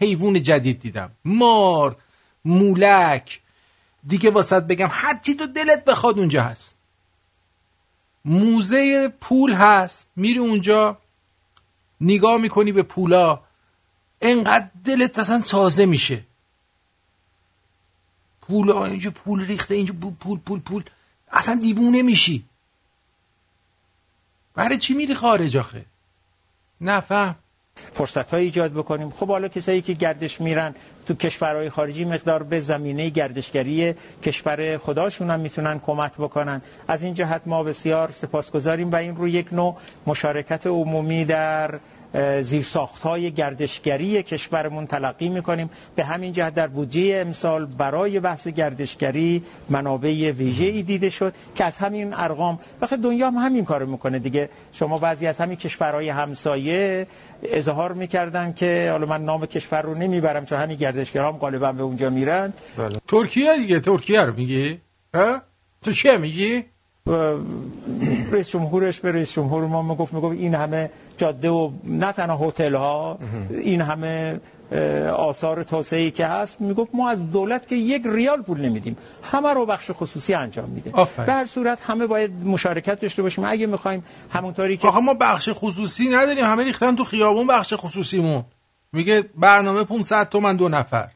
Speaker 3: حیوان جدید دیدم. مار مولک. دیگه واسط بگم هر چی تو دلت بخواد اونجا هست. موزه پول هست. میری اونجا نگاه می‌کنی به پولا. انقدر دلت اصلا تازه میشه. پول اینجا پول ریخته اینجا پول پول پول اصلا دیوونه میشی. برای چی میری خارج آخه؟ نفهم.
Speaker 32: فرصت های ایجاد بکنیم. خب حالا کسایی که گردش میرن تو کشورهای خارجی مقدار به زمینه گردشگری کشور خداشون هم می‌تونن کمک بکنن. از این جهت ما بسیار سپاسگزاریم و این رو یک نوع مشارکت عمومی در زیرساخت های گردشگری کشورمون تلقی می‌کنیم. به همین جهت در بودجه امسال برای بحث گردشگری منابع ویژه ای دیده شد که از همین ارقام بخاطر دنیا هم همین کارو می‌کنه دیگه. شما بعضی از همین کشورهای همسایه اظهار می‌کردن که حالا من نام کشور رو نمی‌برم چون همین گردشگرام غالبا به اونجا میرن.
Speaker 3: بله. ترکیه دیگه ترکیه رو میگی؟ ها؟ تو چه میگی؟
Speaker 32: رئیس جمهورش به رئیس جمهور ما می‌گفت می‌گفت این همه جاده و نه تنها هتل ها این همه آثار توسعه که هست می‌گفت ما از دولت که یک ریال پول نمیدیم همه رو بخش خصوصی انجام میده. به هر صورت همه باید مشارکت داشته باشیم. اگه می‌خوایم همونطوری که
Speaker 3: آخه ما بخش خصوصی نداریم همه ریختن تو خیابون بخش خصوصیمون. میگه برنامه 500 تومن دو نفر.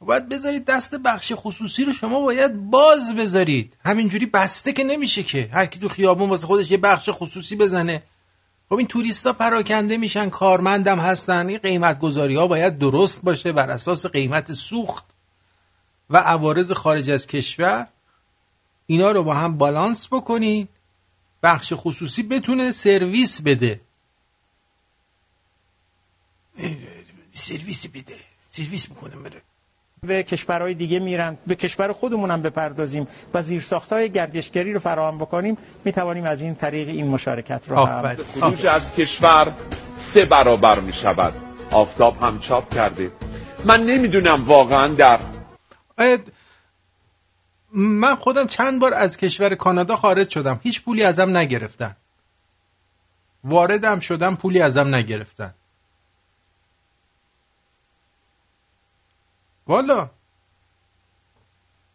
Speaker 3: باید بذارید دست بخش خصوصی رو شما باید باز بذارید. همینجوری بسته که نمیشه که. هر کی تو خیابون واسه خودش یه بخش خصوصی بزنه. خب این توریستا پراکنده میشن کارمندم هستن. این قیمت گذاری ها باید درست باشه بر اساس قیمت سوخت و عوارض خارج از کشور. اینا رو با هم بالانس بکنین بخش خصوصی بتونه سرویس بده. سرویس بده. سرویس می‌کنه
Speaker 32: به کشورهای دیگه میرن به کشور خودمون هم بپردازیم و زیرساختهای گردشگری رو فراهم بکنیم می‌توانیم از این طریق این مشارکت رو هم
Speaker 33: خروج از کشور سه برابر می شود آفتاب هم چاپ کرده. من نمی‌دونم واقعا در
Speaker 3: من خودم چند بار از کشور کانادا خارج شدم. هیچ پولی ازم نگرفتن. واردم شدم پولی ازم نگرفتن. والا.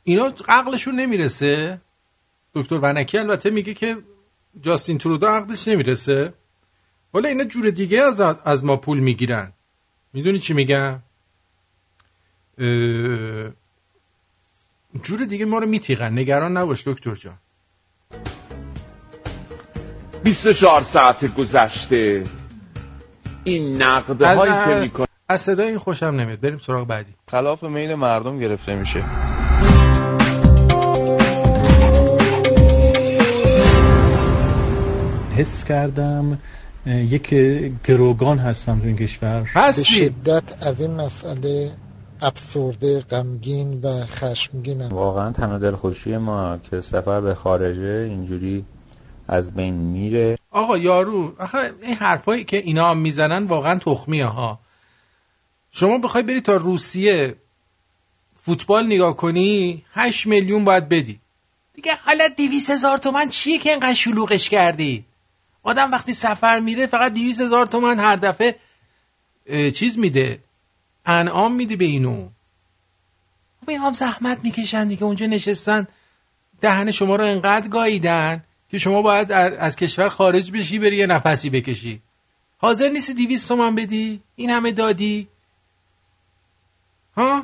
Speaker 3: اینا عقلشون نمی‌رسه. دکتر ونکی البته میگه که جاستین ترودو عقلش نمی‌رسه. والا اینا جور دیگه از, از ما پول می‌گیرن. می‌دونی چی میگم؟ جور دیگه ما رو میتیغن. نگران نباش دکتر جان.
Speaker 33: 24 ساعت گذشته. این نقده هایی که می‌کنه
Speaker 3: از صدای این خوشم نمیاد. بریم سراغ بعدی.
Speaker 34: خلاف میل مردم گرفته میشه.
Speaker 35: حس کردم یک گروگان هستم تو این کشور.
Speaker 36: به شدت از این مسئله افسرده غمگین و خشمگینم.
Speaker 37: واقعا تنها دلخوشی ما که سفر به خارجه اینجوری از بین میره.
Speaker 3: آقا یارو آخه این حرفایی که اینا می‌زنن واقعا تخمیه ها. شما بخوای بری تا روسیه فوتبال نگاه کنی 8 میلیون باید بدی. دیگه حالا 200 هزار تومن چیه که اینقدر شلوغش کردی؟ آدم وقتی سفر میره فقط 200 هزار تومن هر دفعه چیز میده انعام میده به اینو. خب هم زحمت می‌کشن دیگه اونجا نشستن دهن شما رو انقدر گاییدن که شما باید از کشور خارج بشی بری یه نفسی بکشی. حاضر نیستی 200 تومن بدی؟ این همه دادی؟ ها؟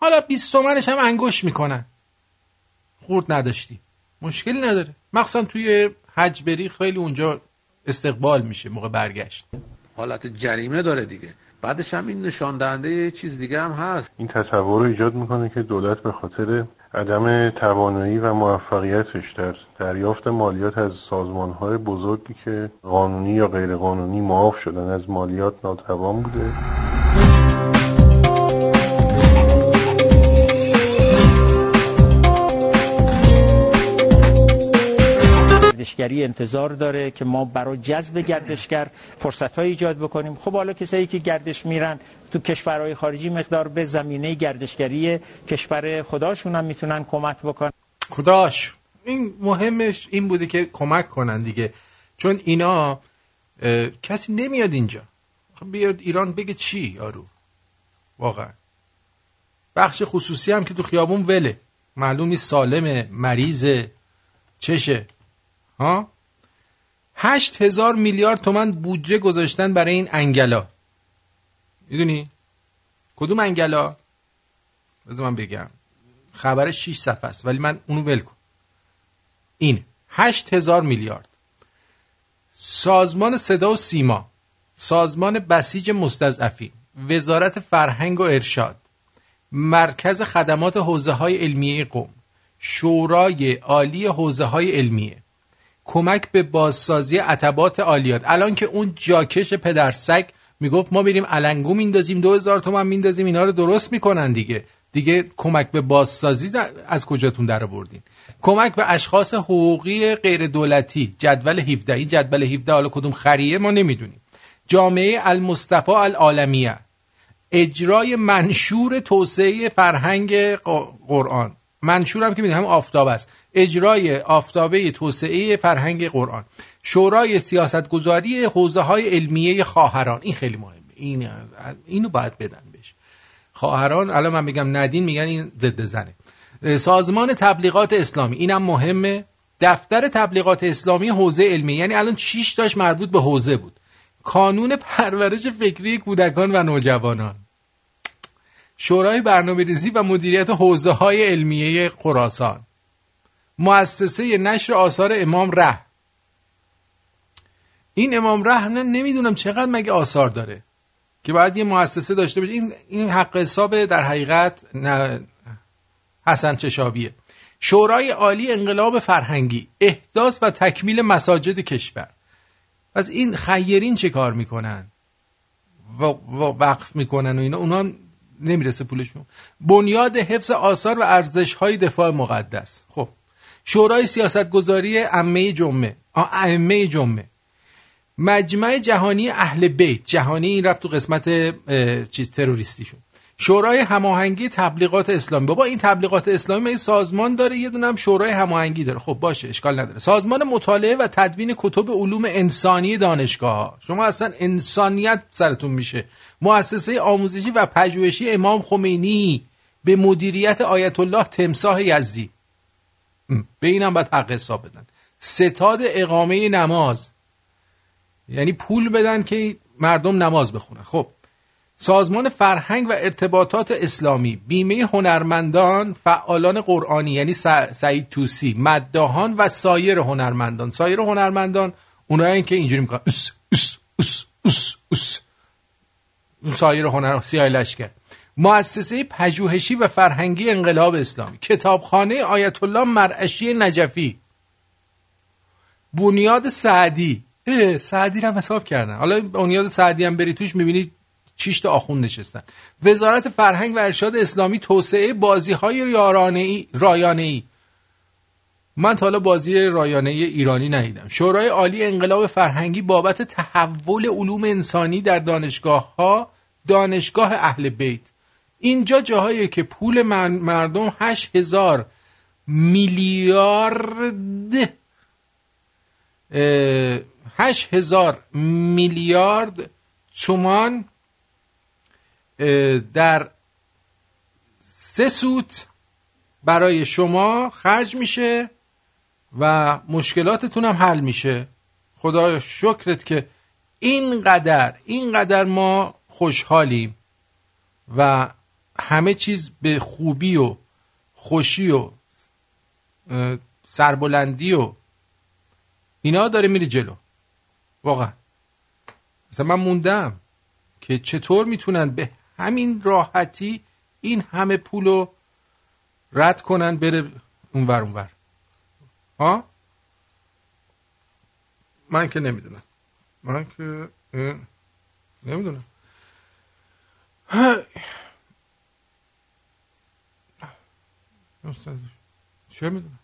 Speaker 3: حالا 20 تومنش هم انگوش می‌کنن. خورد نداشتی. مشکلی نداره. مخصوصا توی حج بری خیلی اونجا استقبال میشه موقع برگشت.
Speaker 38: حالت جریمه داره دیگه. بعدش هم این نشان دهنده چیز دیگه هم هست.
Speaker 39: این تصور رو ایجاد می‌کنه که دولت به خاطر عدم توانایی و موفقیتش در دریافت مالیات از سازمانهای بزرگی که قانونی یا غیرقانونی معاف شدن از مالیات ناتوان بوده.
Speaker 32: گردشگری انتظار داره که ما برای جذب گردشگر فرصت ایجاد بکنیم. خب حالا کسایی که گردش میرن تو کشورهای خارجی مقدار به زمینه گردشگری کشور خداشون هم می‌تونن کمک بکنن.
Speaker 3: خداش این مهمش این بوده که کمک کنن دیگه. چون اینا کسی نمیاد اینجا. خب بیاد ایران بگه چی یارو؟ واقعا. بخش خصوصی هم که تو خیابون وله معلوم نیست سالمه مریضه چشه. ها؟ هشت هزار میلیارد تومن بودجه گذاشتن برای این انگلا. می‌دونی؟ کدوم انگلا؟ بذار من بگم. خبر 6 صفحه است ولی من اونو ول کن. این هشت هزار میلیارد. سازمان صدا و سیما سازمان بسیج مستضعفین وزارت فرهنگ و ارشاد مرکز خدمات حوزه های علمیه قوم شورای عالی حوزه های علمیه. کمک به بازسازی عتبات عالیات الان که اون جاکش پدرسگ می‌گفت ما میریم علنگو میندازیم دو هزار تومن میندازیم اینا رو درست می‌کنن دیگه. دیگه کمک به بازسازی از کجاتون در آوردین؟ کمک به اشخاص حقوقی غیر دولتی جدول 17 این جدول 17 حالا کدوم خریه ما نمی‌دونیم. جامعه المصطفى العالمیه. اجرای منشور توسعه فرهنگ قرآن. منشور هم که می‌دونم هم آفتاب است. اجرای آفتابه توسعه فرهنگ قرآن. شورای سیاستگذاری حوزه های علمیه خواهران. این خیلی مهمه. این اینو باید بدن بهش. خواهران الان من میگم ندین میگن این ضد زنه. سازمان تبلیغات اسلامی. اینم مهمه. دفتر تبلیغات اسلامی حوزه علمی یعنی الان چیش داشت مربوط به حوزه بود. کانون پرورش فکری کودکان و نوجوانان. شورای برنامه ریزی و مدیریت حوزه های علمیه خراسان. مؤسسه نشر آثار امام ره. این امام ره نه نمی‌دونم چقدر مگه آثار داره که باید یه مؤسسه داشته باشه. این این حق حساب در حقیقت نه حسن چشابیه. شورای عالی انقلاب فرهنگی احداث و تکمیل مساجد کشور. از این خیرین چه کار می‌کنن؟ و وقف می‌کنن و اینا؟ اونا نمی‌رسه پولشون. بنیاد حفظ آثار و ارزش های دفاع مقدس. خب شورای سیاستگذاری عمه جمعه ائمه جمعه. مجمع جهانی اهل بیت. جهانی این رفت تو قسمت چیز تروریستیشون. شورای هماهنگی تبلیغات اسلامی. بابا این تبلیغات اسلامی این سازمان داره یه دونه هم شورای هماهنگی داره. خب باشه اشکال نداره. سازمان مطالعه و تدوین کتب علوم انسانی دانشگاه. شما اصلا انسانیت سرتون میشه. مؤسسه آموزشی و پژوهشی امام خمینی به مدیریت آیت الله تمساح یزدی. به اینم باید حق حساب بدن. ستاد اقامه نماز. یعنی پول بدن که مردم نماز بخونن. خب سازمان فرهنگ و ارتباطات اسلامی بیمه هنرمندان فعالان قرآنی یعنی سعید توسی مداهان و سایر هنرمندان. سایر هنرمندان اونایی که اینجوری می‌کنن. اس اس اس اس اس سایر هنر سیاه لشکر. مؤسسه پژوهشی و فرهنگی انقلاب اسلامی. کتابخانه آیت الله مرعشی نجفی. بنیاد سعدی. سعدی رو حساب کردن. حالا بنیاد سعدی هم بری توش می‌بینی چیش تا آخوند نشستن. وزارت فرهنگ و ارشاد اسلامی توسعه بازی های رایانه ای من تا حالا بازی رایانه ای ایرانی ندیدم. شورای عالی انقلاب فرهنگی بابت تحول علوم انسانی در دانشگاه ها دانشگاه اهل بیت. اینجا جاهایی که پول مردم هشت هزار میلیارد اه، هشت هزار میلیارد تومان در سه سوت برای شما خرج میشه و مشکلاتتون هم حل میشه. خدا شکرت که اینقدر اینقدر ما خوشحالیم و همه چیز به خوبی و خوشی و سربلندی و اینا داره میره جلو. واقعا. مثلا من موندم که چطور می‌تونن به همین راحتی این همه پولو رد کنن بره اونور اونور. ها؟ من که نمی‌دونم. من که نمی‌دونم. چه می‌دونم؟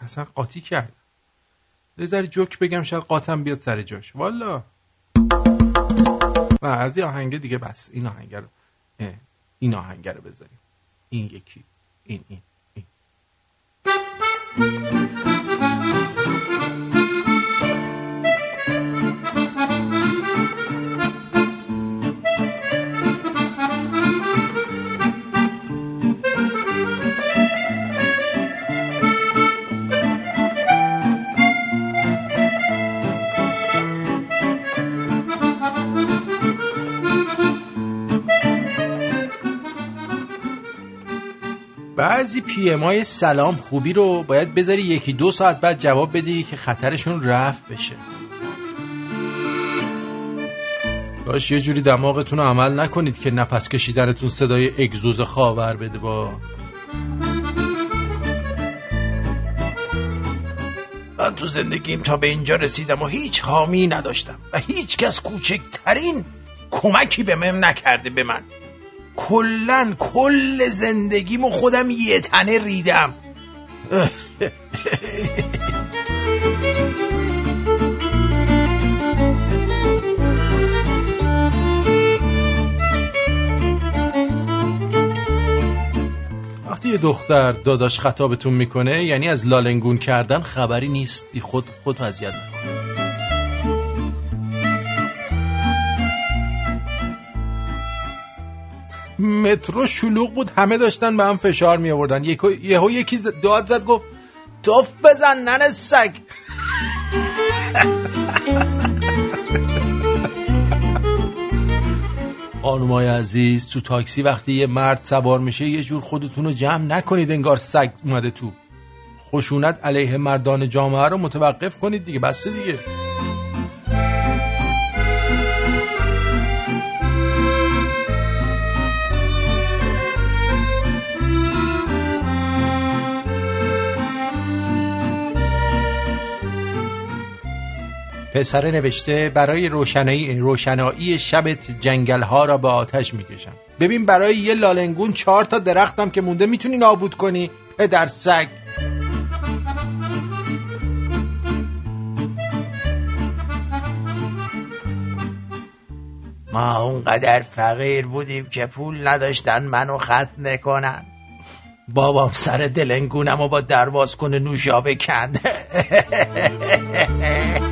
Speaker 3: اصلا قاطی کرد ذره جوک بگم شاید قاتم بیاد سر جاش. والا. نه از این آهنگه دیگه بس. این آهنگه رو. این آهنگه رو بذاریم. این یکی. این این این. بعضی پی ام سلام خوبی رو باید بذاری یکی دو ساعت بعد جواب بدی که خطرشون رفت بشه. باش یه جوری دماغتون رو عمل نکنید که نفس کشیدنتون صدای اگزوز خاور بده با. من تو زندگیم تا به اینجا رسیدم و هیچ حامی نداشتم و هیچ کس کوچکترین کمکی به من نکرده به من. کلا کل زندگیمو خودم یه تنه ریدم. وقتی یه دختر داداش خطابتون می‌کنه یعنی از لالنگون کردن خبری نیست. بی خود خود اذیت نکن مترو شلوغ بود همه داشتن به هم فشار می آوردن یهو یکی ز- داد زد گفت توف بزن نن سگ. خانمای عزیز تو تاکسی وقتی یه مرد سوار میشه یه جور خودتون رو جمع نکنید انگار سگ اومده تو. خشونت علیه مردان جامعه رو متوقف کنید دیگه بسته دیگه. پسره نوشته برای روشنایی روشنایی شبت جنگل ها را به آتش می‌کشم. ببین برای یه لالنگون چهار تا درختم که مونده می‌تونی نابود کنی پدر سگ.
Speaker 6: ما اونقدر فقیر بودیم که پول نداشتن منو ختنه کنن بابام سر دلنگونم و با درواز کنه نوشابه کند.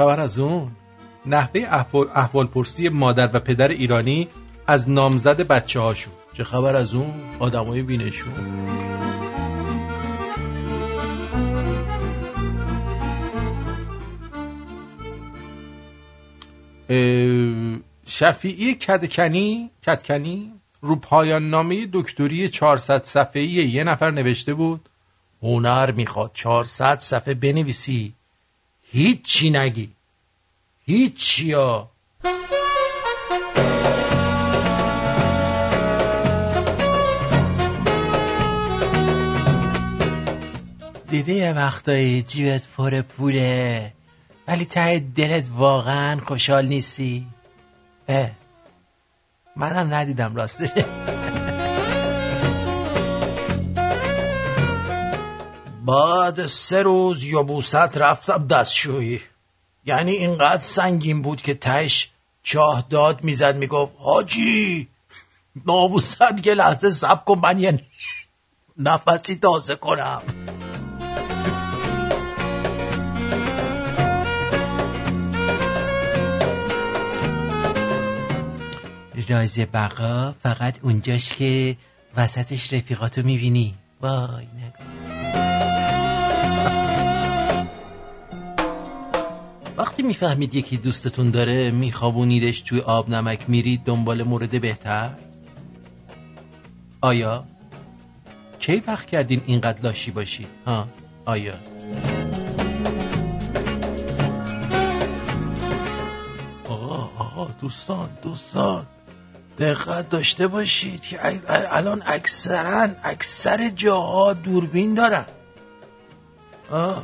Speaker 3: خبر از اون. نحوه احوال, پرسی مادر و پدر ایرانی از نامزد بچه هاشون چه خبر از اون؟ آدمای بینشون. شفیعی کدکنی کدکنی رو پایان نامه دکتری 400 صفحه‌ای یه نفر نوشته بود هنر می‌خواد 400 صفحه بنویسی. هیچی نگی. هیچی ها
Speaker 6: دیده یه وقتایی جیبت پر پوله ولی ته دلت واقعا خوشحال نیستی. اه منم ندیدم راستش. بعد سه روز یبوست رفتم دستشویی. یعنی اینقدر سنگین بود که تش چاه داد می‌زد می‌گفت حاجی نابوست یه لحظه سب کن من یه نفسی تازه کنم. راز بقا فقط اونجاش که وسطش رفیقاتو می‌بینی. وای نگاه. وقتی می‌فهمید یکی دوستتون داره میخوابونیدش توی آب نمک میرید دنبال مورد بهتر؟ آیا؟ کی وقت کردین اینقدر لاشی باشید ها آیا؟ آقا آقا
Speaker 3: دوستان دوستان دقت داشته باشید که ال- ال- الان اکثرا اکثر جاها دوربین دارن. آه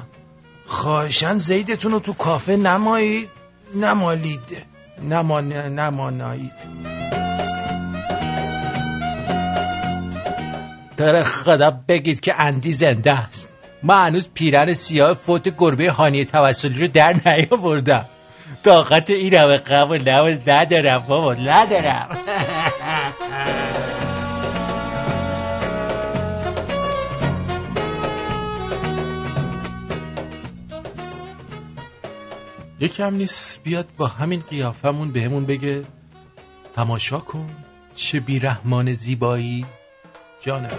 Speaker 3: خواهشن زیدتون رو تو کافه نمایید. نمالید. نمان نمانایید. در خدا بگید که اندی زنده است. من هنوز پیرن سیاه فوت گربه هانی توسلی رو در نیاوردم. طاقت این همه قبول ندارم بابا ندارم. یکم نیست بیاد با همین قیافمون بهمون بگه تماشا کن چه بیرحمان زیبایی. جانم.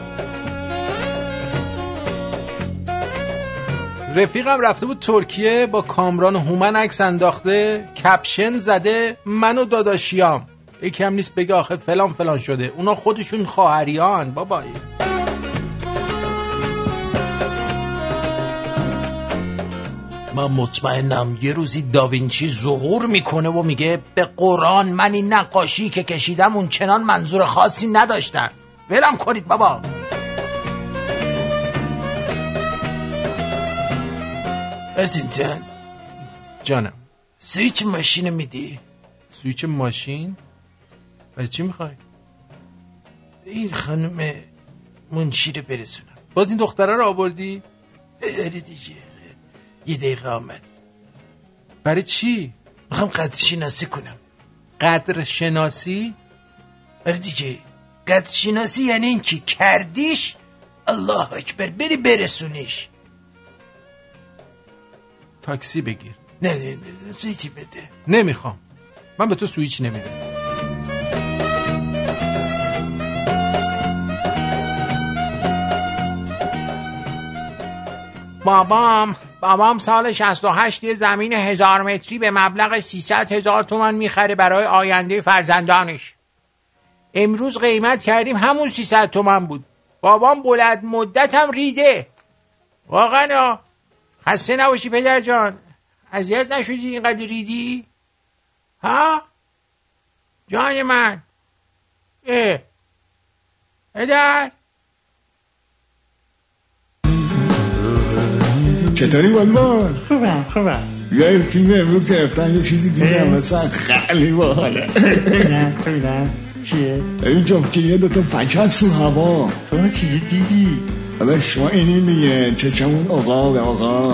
Speaker 3: رفیقم رفته بود ترکیه با کامران هومن عکس انداخته کپشن زده من و داداشیام. یکم نیست بگه آخه فلان فلان شده. اونا خودشون خواهریان بابا من مطمئنم یه روزی داوینچی ظهور می‌کنه و میگه به قرآن من این نقاشی که کشیدم اون چنان منظور خاصی نداشتن. ولم کنید بابا. ارتینتن جانم. سویچ ماشین میدی؟ سویچ ماشین؟ برای چی می‌خوای؟ این خانم منشی رو برسونم. باز این دختره رو آوردی؟ آره دیگه. یه دقیقه آمد. برای چی؟ می‌خوام قدر شناسی کنم. قدر شناسی آره دیگه. قدر شناسی یعنی این که کردیش الله اکبر بری برسونیش. تاکسی بگیر. نه نه نه سویچی بده. نمی‌خوام. من به تو سویچ نمیدم. بابام. بابام سال 68 یه زمین هزار متری به مبلغ 300 هزار تومن می‌خره برای آینده فرزندانش. امروز قیمت کردیم همون 300 تومن بود. بابام بلند مدتم ریده. واقعا. خسته نباشی پدر جان. اذیت نشدی اینقدر ریدی؟ ها؟ جان من. اه. پدر.
Speaker 9: چطوری بلبل؟
Speaker 8: خوبم خوبم.
Speaker 9: بیا این فیلم امروز گرفتن یه چیزی دیدم مثلا خیلی باحاله.
Speaker 8: ببینم ببینم چیه؟
Speaker 9: ببین جفتی یه دوتا پکت تو هوا.
Speaker 8: تو چیزی دیدی؟
Speaker 9: حالا شما اینی میگه چچمون آقا به آقا.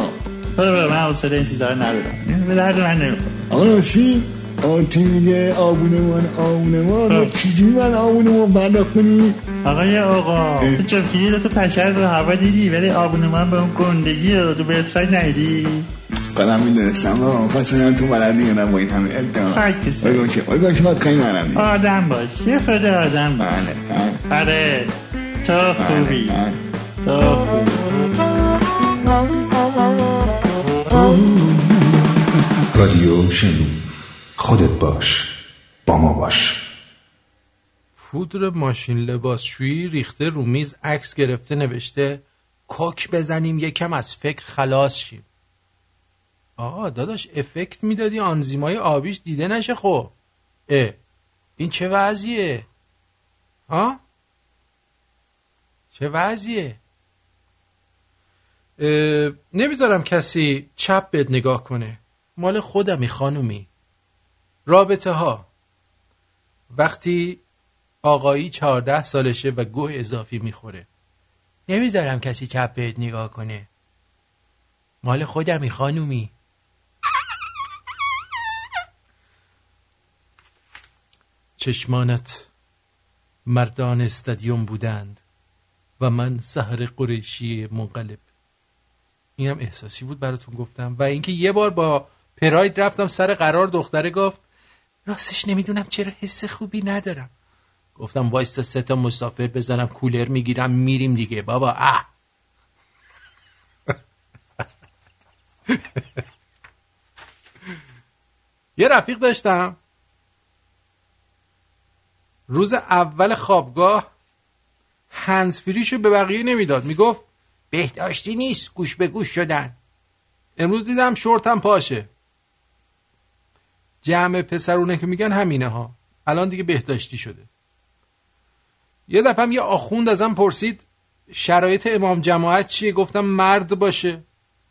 Speaker 8: برو برو من حوصله این چیزا رو ندارم. به درد من نمی‌خوره.
Speaker 9: آقا راستی؟ آتی میگه آبونمان آبونمان
Speaker 8: خب.
Speaker 9: چجوری من آبونمان پرداخت کنی؟
Speaker 8: آقای آقا تو دو تا پشر رو هوا دیدی ولی آبونمان به اون گندگی رو تو وبسایت ندیدی.
Speaker 9: قدم می‌دونستم آقا خواستم تو بلدی یا با این همه ادعا.
Speaker 8: تو.
Speaker 9: بگم که بگم که باید خیلی نرم دیگه.
Speaker 8: آدم باش یه خود آدم باش آره تو خوبی. تو خوبی.
Speaker 9: رادیو شنو. خودت باش با ما باش.
Speaker 6: پودر ماشین لباسشویی ریخته رو میز عکس گرفته نوشته کوک بزنیم یکم از فکر خلاص شیم. آقا داداش افکت می‌دادی آنزیمای آبیش دیده نشه خب. اه این چه وضعیه؟ ها چه وضعیه؟ نمی‌ذارم کسی چپ بهت نگاه کنه. مال خودمی خانومی. رابطه ها وقتی آقایی چهارده سالشه و گوه اضافی می‌خوره نمی‌ذارم کسی چپ بهت نگاه کنه. مال خودمی خانومی. چشمانت مردان استادیوم بودند و من سهر قریشی منقلب. اینم احساسی بود براتون گفتم. و اینکه یه بار با پراید رفتم سر قرار دختره گفت راستش نمی‌دونم چرا حس خوبی ندارم. گفتم وایستا سه تا مسافر بزنم کولر می‌گیرم میریم دیگه. بابا اه! یه رفیق داشتم. روز اول خوابگاه هنسفریشو به بقیه نمی‌داد. می‌گفت بهداشتی نیست گوش به گوش شدن. امروز دیدم شورتم پاشه.
Speaker 3: جمع پسرونه که میگن همینه ها الان دیگه بهداشتی شده. یه دفعه یه آخوند ازم پرسید شرایط امام جماعت چیه؟ گفتم مرد باشه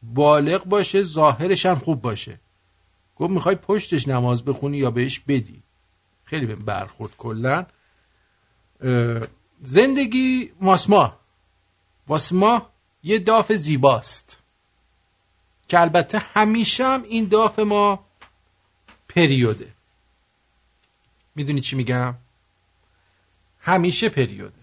Speaker 3: بالغ باشه ظاهرش هم خوب باشه. گفت می‌خوای پشتش نماز بخونی یا بهش بدی؟ خیلی به برخورد کلا. زندگی ماسما واسما یه داف زیباست. که البته همیشه هم این داف ما پریوده. می‌دونی چی میگم؟ همیشه پریوده.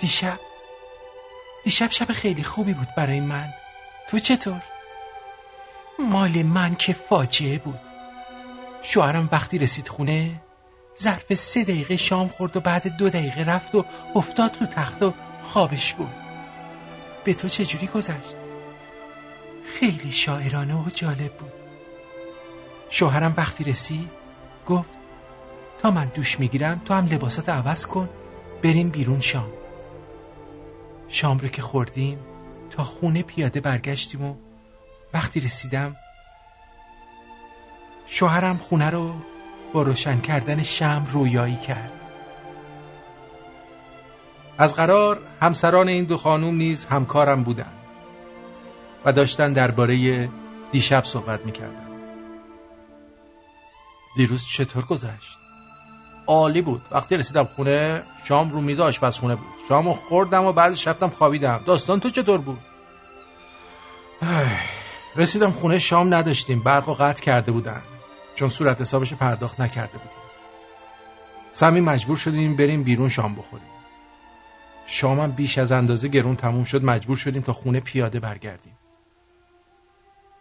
Speaker 3: دیشب دیشب شب خیلی خوبی بود برای من. تو چطور؟ مال من که فاجعه بود. شوهرم وقتی رسید خونه ظرف سه دقیقه شام خورد و بعد دو دقیقه رفت و افتاد رو تخت و خوابش بود به تو چجوری گذشت؟ خیلی شاعرانه و جالب بود. شوهرم وقتی رسید گفت تا من دوش می‌گیرم تو هم لباسات عوض کن بریم بیرون شام. شام رو که خوردیم تا خونه پیاده برگشتیم و وقتی رسیدم شوهرم خونه رو با روشن کردن شم رویایی کرد. از قرار همسران این دو خانوم نیز همکارم بودن و داشتن درباره دیشب صحبت می‌کردن دیروز چطور گذشت؟ عالی بود. وقتی رسیدم خونه شام رو میز آشپزخونه بود. شامو خوردم و بعدش رفتم خوابیدم. داستان تو چطور بود؟ رسیدم خونه شام نداشتیم. برق و قطع کرده بودن. چون صورت حسابش پرداخت نکرده بودیم. سمی مجبور شدیم بریم بیرون شام بخوریم. شامم بیش از اندازه گرون تموم شد مجبور شدیم تا خونه پیاده برگردیم.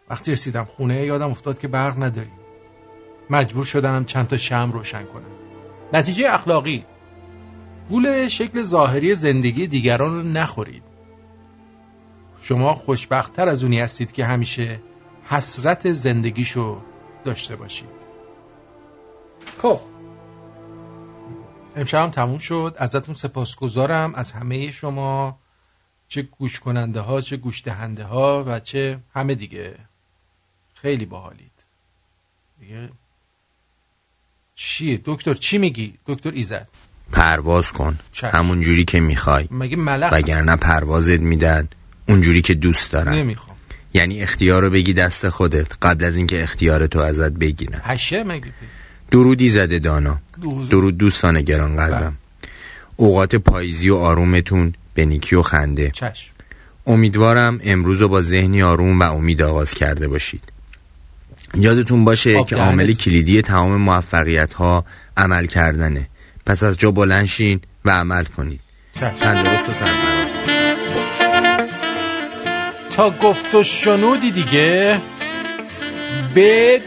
Speaker 3: وقتی رسیدم خونه یادم افتاد که برق نداریم. مجبور شدم چند تا شم روشن کنم. نتیجه اخلاقی. گول شکل ظاهری زندگی دیگران رو نخورید. شما خوشبختتر از اونی هستید که همیشه حسرت زندگیشو داشته باشید خب. امشب هم تموم شد. ازتون سپاسگزارم. از همه شما. چه گوش کننده ها چه گوش دهنده ها و چه همه دیگه. خیلی باحالید. دیگه چیه؟ دکتر چی میگی؟ دکتر ایزد.
Speaker 40: پرواز کن. همون جوری که می‌خوای.
Speaker 3: مگه ملخ؟
Speaker 40: وگرنه پروازت میدن اونجوری که دوست دارن
Speaker 3: نمی‌خوام.
Speaker 40: یعنی اختیار رو بگی دست خودت قبل از اینکه اختیار تو ازت بگیرن.
Speaker 3: هشه مگه
Speaker 40: درودی زده دانا.
Speaker 3: درود.
Speaker 40: دوستان گران قدرم اوقات پاییزی و آرومتون به نیکی و خنده.
Speaker 3: چشم.
Speaker 40: امیدوارم امروز رو با ذهنی آروم و امید آغاز کرده باشید. یادتون باشه که. عامل کلیدی تمام موفقیت ها عمل کردنه. پس از جا بلند شین و عمل کنید. تندرست و سربلند
Speaker 3: گفت و شنودی دیگه. بد